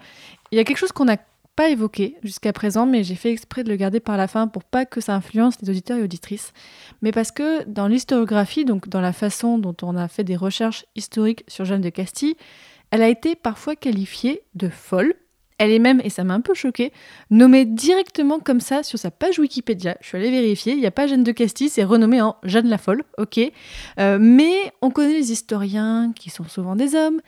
Il y a quelque chose qu'on a pas évoqué jusqu'à présent, mais j'ai fait exprès de le garder par la fin pour pas que ça influence les auditeurs et auditrices. Mais parce que dans l'historiographie, donc dans la façon dont on a fait des recherches historiques sur Jeanne de Castille, elle a été parfois qualifiée de folle. Elle est même, et ça m'a un peu choqué, nommée directement comme ça sur sa page Wikipédia. Je suis allée vérifier, il n'y a pas Jeanne de Castille, c'est renommé en Jeanne la folle, ok. Euh, mais on connaît les historiens qui sont souvent des hommes.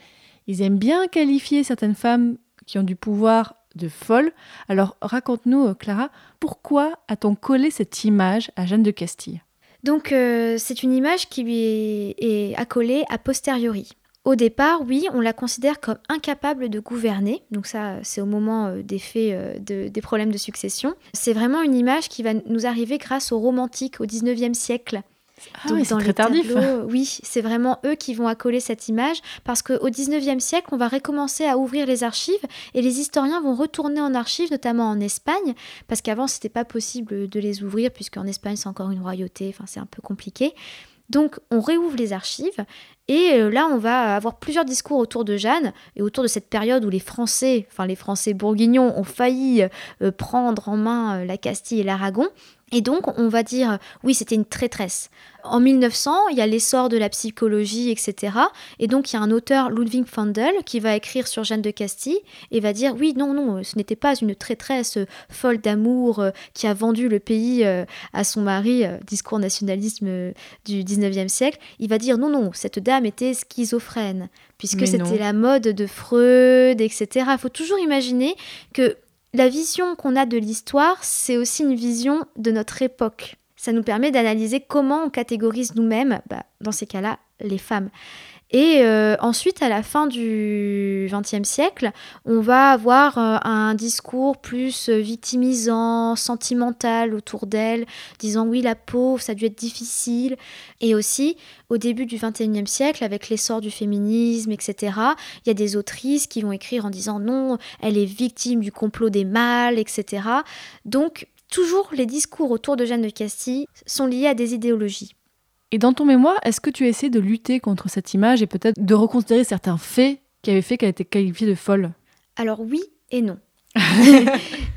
Ils aiment bien qualifier certaines femmes qui ont du pouvoir de folle. Alors raconte-nous, euh, Clara, pourquoi a-t-on collé cette image à Jeanne de Castille? Donc euh, c'est une image qui lui est, accolée a posteriori. Au départ, oui, on la considère comme incapable de gouverner. Donc ça, c'est au moment euh, des faits des problèmes de succession. C'est vraiment une image qui va nous arriver grâce aux romantiques au 19e siècle. Ah oui, c'est très tardif. oui, c'est vraiment eux qui vont accoler cette image parce qu'au 19e siècle, on va recommencer à ouvrir les archives et les historiens vont retourner en archives, notamment en Espagne, parce qu'avant, c'était pas possible de les ouvrir puisqu'en Espagne, c'est encore une royauté, enfin, c'est un peu compliqué. Donc, on réouvre les archives et euh, là, on va avoir plusieurs discours autour de Jeanne et autour de cette période où les Français, enfin les Français bourguignons, ont failli euh, prendre en main euh, la Castille et l'Aragon. Et donc, on va dire, oui, c'était une traîtresse. En 1900, il y a l'essor de la psychologie, etc. Et donc, il y a un auteur, Ludwig Fandel, qui va écrire sur Jeanne de Castille et va dire, oui, non, non, ce n'était pas une traîtresse folle d'amour euh, qui a vendu le pays euh, à son mari, euh, discours nationalisme du 19e siècle. Il va dire, non, non, cette dame était schizophrène, puisque c'était la mode de Freud, etc. Il faut toujours imaginer que La vision qu'on a de l'histoire, c'est aussi une vision de notre époque. Ça nous permet d'analyser comment on catégorise nous-mêmes, bah, dans ces cas-là, les femmes. Et euh, ensuite, à la fin du XXe siècle, on va avoir euh, un discours plus euh, victimisant, sentimental autour d'elle, disant oui, la pauvre, ça a dû être difficile. Et aussi, au début du XXIe siècle, avec l'essor du féminisme, etc., il y a des autrices qui vont écrire en disant non, elle est victime du complot des mâles, etc. Donc, toujours les discours autour de Jeanne de Castille sont liés à des idéologies. Et dans ton mémoire, est-ce que tu essaies de lutter contre cette image et peut-être de reconsidérer certains faits qui avaient fait qu'elle était qualifiée de folle? Alors oui et non.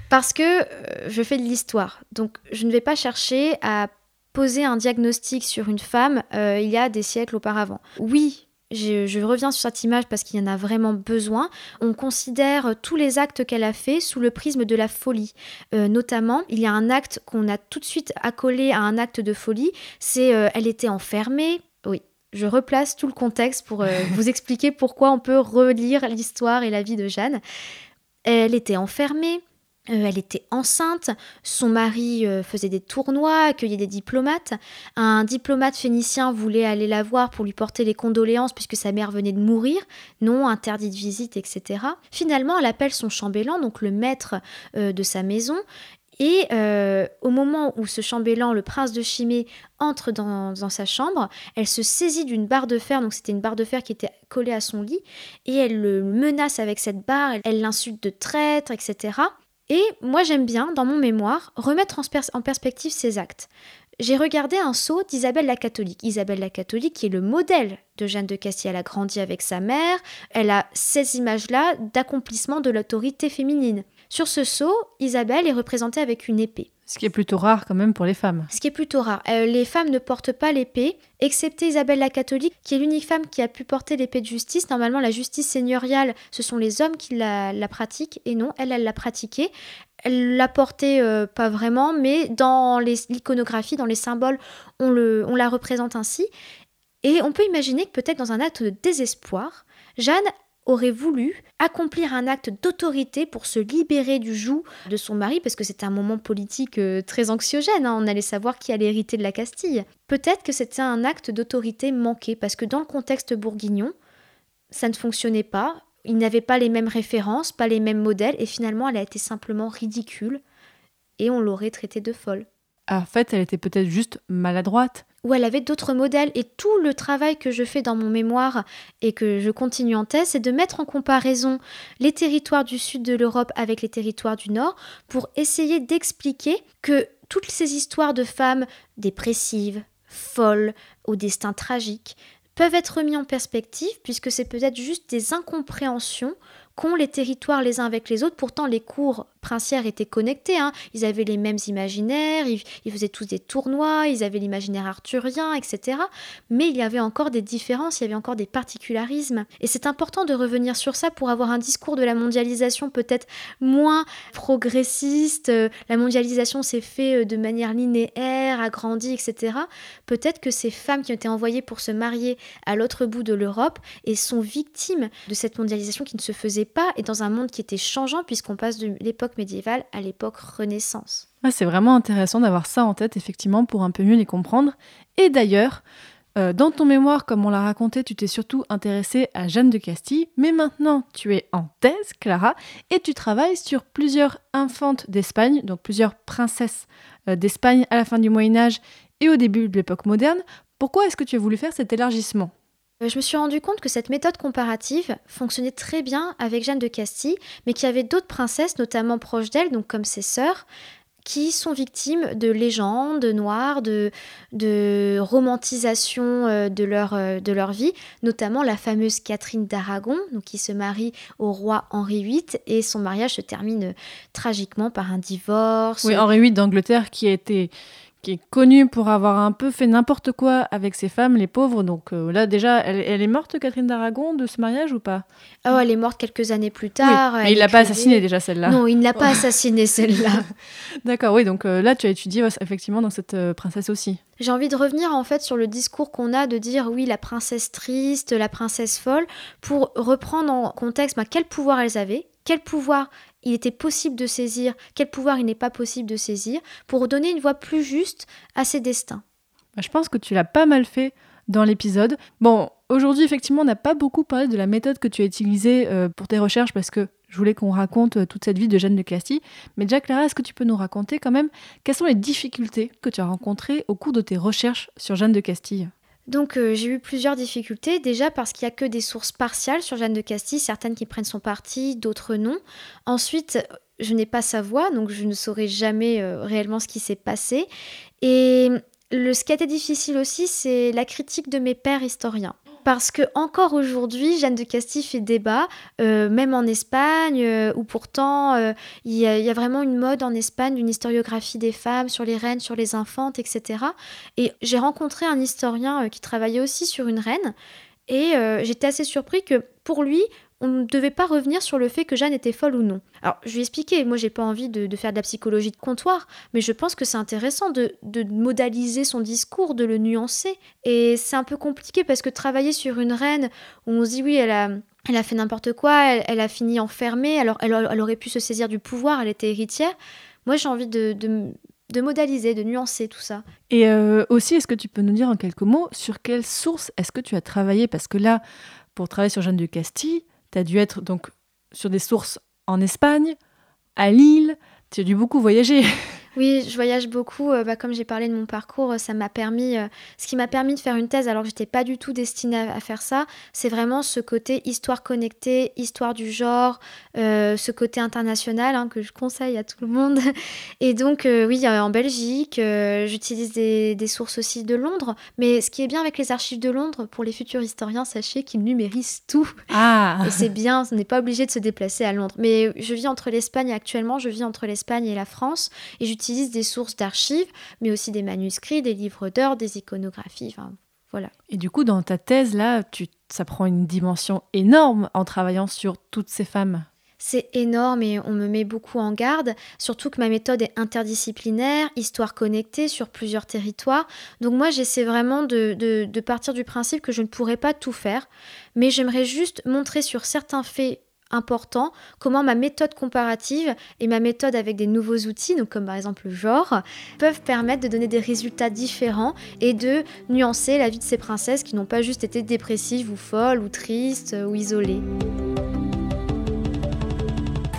Parce que euh, je fais de l'histoire. Donc je ne vais pas chercher à poser un diagnostic sur une femme euh, il y a des siècles auparavant. Oui, je, reviens sur cette image parce qu'il y en a vraiment besoin. On considère tous les actes qu'elle a faits sous le prisme de la folie. Euh, notamment, il y a un acte qu'on a tout de suite accolé à un acte de folie, c'est euh, elle était enfermée. Oui, je replace tout le contexte pour euh, vous expliquer pourquoi on peut relire l'histoire et la vie de Jeanne. Elle était enfermée, euh, elle était enceinte, son mari euh, faisait des tournois, accueillait des diplomates. Un diplomate phénicien voulait aller la voir pour lui porter les condoléances puisque sa mère venait de mourir. Non, interdit de visite, etc. Finalement, elle appelle son chambellan, donc le maître euh, de sa maison. Et au moment où ce chambellan, le prince de Chimée, entre dans, dans sa chambre, elle se saisit d'une barre de fer, donc c'était une barre de fer qui était collée à son lit, et elle le menace avec cette barre, elle l'insulte de traître, etc. Et moi j'aime bien, dans mon mémoire, remettre en, perspective ces actes. J'ai regardé un saut d'Isabelle la catholique. Isabelle la catholique qui est le modèle de Jeanne de Castille. Elle a grandi avec sa mère, elle a ces images-là d'accomplissement de l'autorité féminine. Sur ce sceau, Isabelle est représentée avec une épée. Ce qui est plutôt rare quand même pour les femmes. Ce qui est plutôt rare. Euh, les femmes ne portent pas l'épée, excepté Isabelle la catholique, qui est l'unique femme qui a pu porter l'épée de justice. Normalement, la justice seigneuriale, ce sont les hommes qui la, pratiquent, et non, elle, elle l'a pratiquée. Elle l'a portée euh, pas vraiment, mais dans l'iconographie, dans les symboles, on, le, on la représente ainsi. Et on peut imaginer que peut-être dans un acte de désespoir, Jeanne aurait voulu accomplir un acte d'autorité pour se libérer du joug de son mari, parce que c'était un moment politique euh, très anxiogène, hein. on allait savoir qui allait hériter de la Castille. Peut-être que c'était un acte d'autorité manqué, parce que dans le contexte bourguignon, ça ne fonctionnait pas, il n'avait pas les mêmes références, pas les mêmes modèles, et finalement elle a été simplement ridicule, et on l'aurait traitée de folle. Ah, en fait, elle était peut-être juste maladroite où elle avait d'autres modèles. Et tout le travail que je fais dans mon mémoire et que je continue en thèse, c'est de mettre en comparaison les territoires du sud de l'Europe avec les territoires du nord pour essayer d'expliquer que toutes ces histoires de femmes dépressives, folles, au destin tragique, peuvent être mis en perspective puisque c'est peut-être juste des incompréhensions qu'ont les territoires les uns avec les autres. Pourtant, les cours princières étaient connectés. Hein. Ils avaient les mêmes imaginaires, ils, faisaient tous des tournois, ils avaient l'imaginaire arthurien, etc. Mais il y avait encore des différences, il y avait encore des particularismes. Et c'est important de revenir sur ça pour avoir un discours de la mondialisation peut-être moins progressiste. La mondialisation s'est fait euh, de manière linéaire, agrandie, etc. Peut-être que ces femmes qui ont été envoyées pour se marier à l'autre bout de l'Europe et sont victimes de cette mondialisation qui ne se faisait pas et dans un monde qui était changeant puisqu'on passe de l'époque médiévale à l'époque Renaissance. c'est vraiment intéressant d'avoir ça en tête, effectivement, pour un peu mieux les comprendre. Et d'ailleurs, euh, dans ton mémoire, comme on l'a raconté, tu t'es surtout intéressée à Jeanne de Castille, mais maintenant tu es en thèse, Clara, et tu travailles sur plusieurs infantes d'Espagne, donc plusieurs princesses euh, d'Espagne à la fin du Moyen Âge et au début de l'époque moderne. Pourquoi est-ce que tu as voulu faire cet élargissement? Je me suis rendu compte que cette méthode comparative fonctionnait très bien avec Jeanne de Castille, mais qu'il y avait d'autres princesses, notamment proches d'elle, donc comme ses sœurs, qui sont victimes de légendes noires, de, de romantisation euh, de leur, euh, de leur vie, notamment la fameuse Catherine d'Aragon, qui se marie au roi Henri VIII, et son mariage se termine tragiquement par un divorce. Oui, Henri VIII d'Angleterre qui a été qui est connue pour avoir un peu fait n'importe quoi avec ses femmes, les pauvres. Donc euh, là, déjà, elle, est morte, Catherine d'Aragon, de ce mariage ou pas? Oh, elle est morte quelques années plus tard. mais il l'a pas assassinée déjà, celle-là. Non, il ne l'a pas assassinée, celle-là. D'accord, oui, donc euh, là, tu as étudié effectivement dans cette euh, princesse aussi. J'ai envie de revenir en fait sur le discours qu'on a de dire oui, la princesse triste, la princesse folle, pour reprendre en contexte bah, quel pouvoir elles avaient, quel pouvoir il était possible de saisir, quel pouvoir il n'est pas possible de saisir, pour donner une voix plus juste à ses destins. Bah, je pense que tu l'as pas mal fait dans l'épisode. Bon, aujourd'hui, effectivement, on n'a pas beaucoup parlé de la méthode que tu as utilisée euh, pour tes recherches parce que je voulais qu'on raconte euh, toute cette vie de Jeanne de Castille. Mais déjà, Clara, est-ce que tu peux nous raconter quand même quelles sont les difficultés que tu as rencontrées au cours de tes recherches sur Jeanne de Castille? Donc euh, j'ai eu plusieurs difficultés, déjà parce qu'il n'y a que des sources partiales sur Jeanne de Castille, certaines qui prennent son parti, d'autres non. Ensuite, je n'ai pas sa voix, donc je ne saurais jamais réellement ce qui s'est passé. Et le, ce qui a été difficile aussi, c'est la critique de mes pères historiens. Parce que encore aujourd'hui, Jeanne de Castille fait débat, euh, même en Espagne, euh, où pourtant euh, il y, a vraiment une mode en Espagne d'une historiographie des femmes sur les reines, sur les infantes, etc. Et j'ai rencontré un historien qui travaillait aussi sur une reine, et j'étais assez surpris que pour lui, on ne devait pas revenir sur le fait que Jeanne était folle ou non. Alors, je lui ai expliqué, moi j'ai pas envie de, faire de la psychologie de comptoir, mais je pense que c'est intéressant de, modaliser son discours, de le nuancer. Et c'est un peu compliqué parce que travailler sur une reine où on se dit oui, elle a, fait n'importe quoi, elle, a fini enfermée, alors elle, aurait pu se saisir du pouvoir, elle était héritière. Moi j'ai envie de, de modaliser, de nuancer tout ça. Et euh, aussi, est-ce que tu peux nous dire en quelques mots sur quelle source est-ce que tu as travaillé? Parce que là, pour travailler sur Jeanne de Castille, tu as dû être donc sur des sources en Espagne, à Lille, tu as dû beaucoup voyager. Oui, je voyage beaucoup. Euh, bah, comme j'ai parlé de mon parcours, euh, ça m'a permis. Euh, ce qui m'a permis de faire une thèse, alors que j'étais pas du tout destinée à, faire ça, c'est vraiment ce côté histoire connectée, histoire du genre, ce côté international hein, que je conseille à tout le monde. Et donc, oui, en Belgique, j'utilise des, des, sources aussi de Londres. Mais ce qui est bien avec les archives de Londres, pour les futurs historiens, sachez qu'ils numérisent tout. Ah. Et c'est bien, on n'est pas obligé de se déplacer à Londres. Mais je vis entre l'Espagne actuellement, je vis entre l'Espagne et la France, et j'utilise utilise des sources d'archives, mais aussi des manuscrits, des livres d'heures, des iconographies. Enfin, voilà. Et du coup, dans ta thèse, là, tu, ça prend une dimension énorme en travaillant sur toutes ces femmes. C'est énorme et on me met beaucoup en garde, surtout que ma méthode est interdisciplinaire, histoire connectée sur plusieurs territoires. Donc moi j'essaie vraiment de, de, de, partir du principe que je ne pourrais pas tout faire, mais j'aimerais juste montrer sur certains faits important, comment ma méthode comparative et ma méthode avec des nouveaux outils, donc comme par exemple le genre, peuvent permettre de donner des résultats différents et de nuancer la vie de ces princesses qui n'ont pas juste été dépressives ou folles ou tristes ou isolées.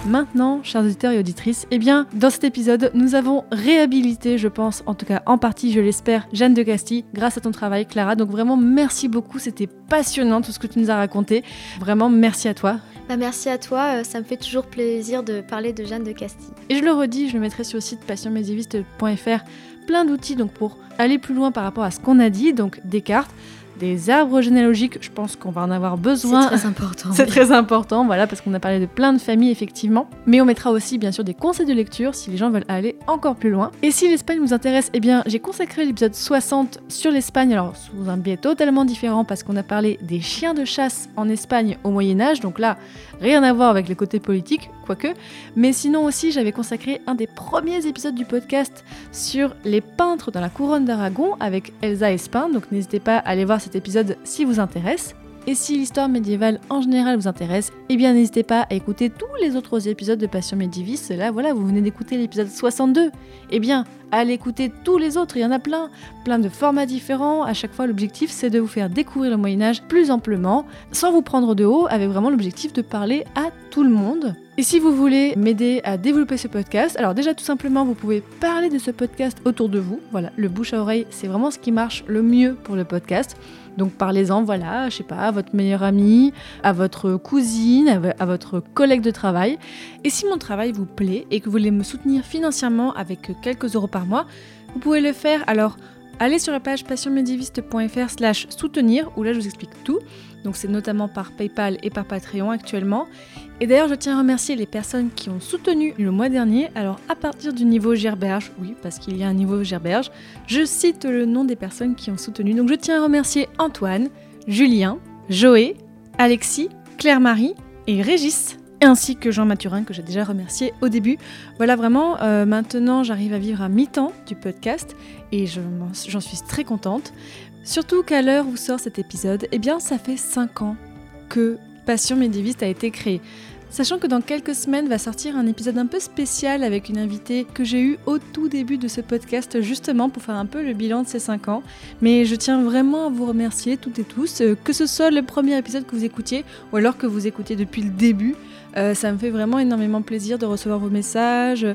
Maintenant, chers auditeurs et auditrices, eh bien, dans cet épisode, nous avons réhabilité, je pense, en tout cas en partie, je l'espère, Jeanne de Castille, grâce à ton travail, Clara. Donc vraiment, merci beaucoup, c'était passionnant tout ce que tu nous as raconté. Vraiment, merci à toi. Bah, merci à toi, euh, ça me fait toujours plaisir de parler de Jeanne de Castille. Et je le redis, je le mettrai sur le site passionmédiéviste.fr plein d'outils donc pour aller plus loin par rapport à ce qu'on a dit, donc des cartes, des arbres généalogiques, je pense qu'on va en avoir besoin. C'est très important. C'est très important, voilà, parce qu'on a parlé de plein de familles, effectivement. Mais on mettra aussi, bien sûr, des conseils de lecture si les gens veulent aller encore plus loin. Et si l'Espagne vous intéresse, eh bien, j'ai consacré l'épisode 60 sur l'Espagne, alors sous un biais totalement différent, parce qu'on a parlé des chiens de chasse en Espagne au Moyen-Âge. Donc là, rien à voir avec les côtés politiques, quoique. Mais sinon aussi, j'avais consacré un des premiers épisodes du podcast sur les peintres dans la couronne d'Aragon avec Elsa Espin. Donc n'hésitez pas à aller voir cet épisode si vous intéresse. Et si l'histoire médiévale en général vous intéresse, eh bien n'hésitez pas à écouter tous les autres épisodes de Passion Médiéviste. Là, voilà, vous venez d'écouter l'épisode 62. Eh bien, allez écouter tous les autres, il y en a plein, plein de formats différents. À chaque fois, l'objectif c'est de vous faire découvrir le Moyen Âge plus amplement, sans vous prendre de haut, avec vraiment l'objectif de parler à tout le monde. Et si vous voulez m'aider à développer ce podcast, alors déjà tout simplement vous pouvez parler de ce podcast autour de vous. Voilà, le bouche à oreille, c'est vraiment ce qui marche le mieux pour le podcast. Donc parlez-en, voilà, je sais pas, à votre meilleure amie, à votre cousine, à votre collègue de travail. Et si mon travail vous plaît et que vous voulez me soutenir financièrement avec quelques euros par mois, vous pouvez le faire. Alors allez sur la page passionmédiéviste.fr slash soutenir où là je vous explique tout. Donc c'est notamment par PayPal et par Patreon actuellement. Et d'ailleurs, je tiens à remercier les personnes qui ont soutenu le mois dernier. Alors à partir du niveau Gerberge, oui, parce qu'il y a un niveau Gerberge, je cite le nom des personnes qui ont soutenu. Donc je tiens à remercier Antoine, Julien, Joé, Alexis, Claire-Marie et Régis ainsi que Jean Mathurin que j'ai déjà remercié au début. Voilà vraiment, euh, maintenant j'arrive à vivre à mi-temps du podcast et j'en suis très contente. Surtout qu'à l'heure où sort cet épisode, eh bien ça fait 5 ans que Passion médiéviste a été créée. Sachant que dans quelques semaines va sortir un épisode un peu spécial avec une invitée que j'ai eue au tout début de ce podcast justement pour faire un peu le bilan de ces 5 ans. Mais je tiens vraiment à vous remercier toutes et tous, euh, que ce soit le premier épisode que vous écoutiez ou alors que vous écoutiez depuis le début. Euh, ça me fait vraiment énormément plaisir de recevoir vos messages,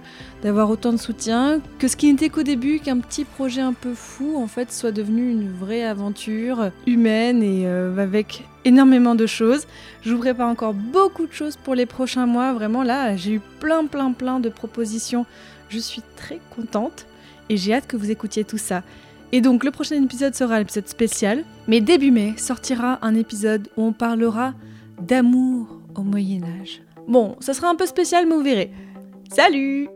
d'avoir autant de soutien, que ce qui n'était qu'au début, qu'un petit projet un peu fou, en fait, soit devenu une vraie aventure humaine et euh, avec énormément de choses. Je vous prépare encore beaucoup de choses pour les prochains mois. Vraiment, là, j'ai eu plein, plein, plein de propositions. Je suis très contente et j'ai hâte que vous écoutiez tout ça. Et donc, le prochain épisode sera l'épisode spécial. Mais début mai sortira un épisode où on parlera d'amour au Moyen-Âge. Bon, ça sera un peu spécial, mais vous verrez. Salut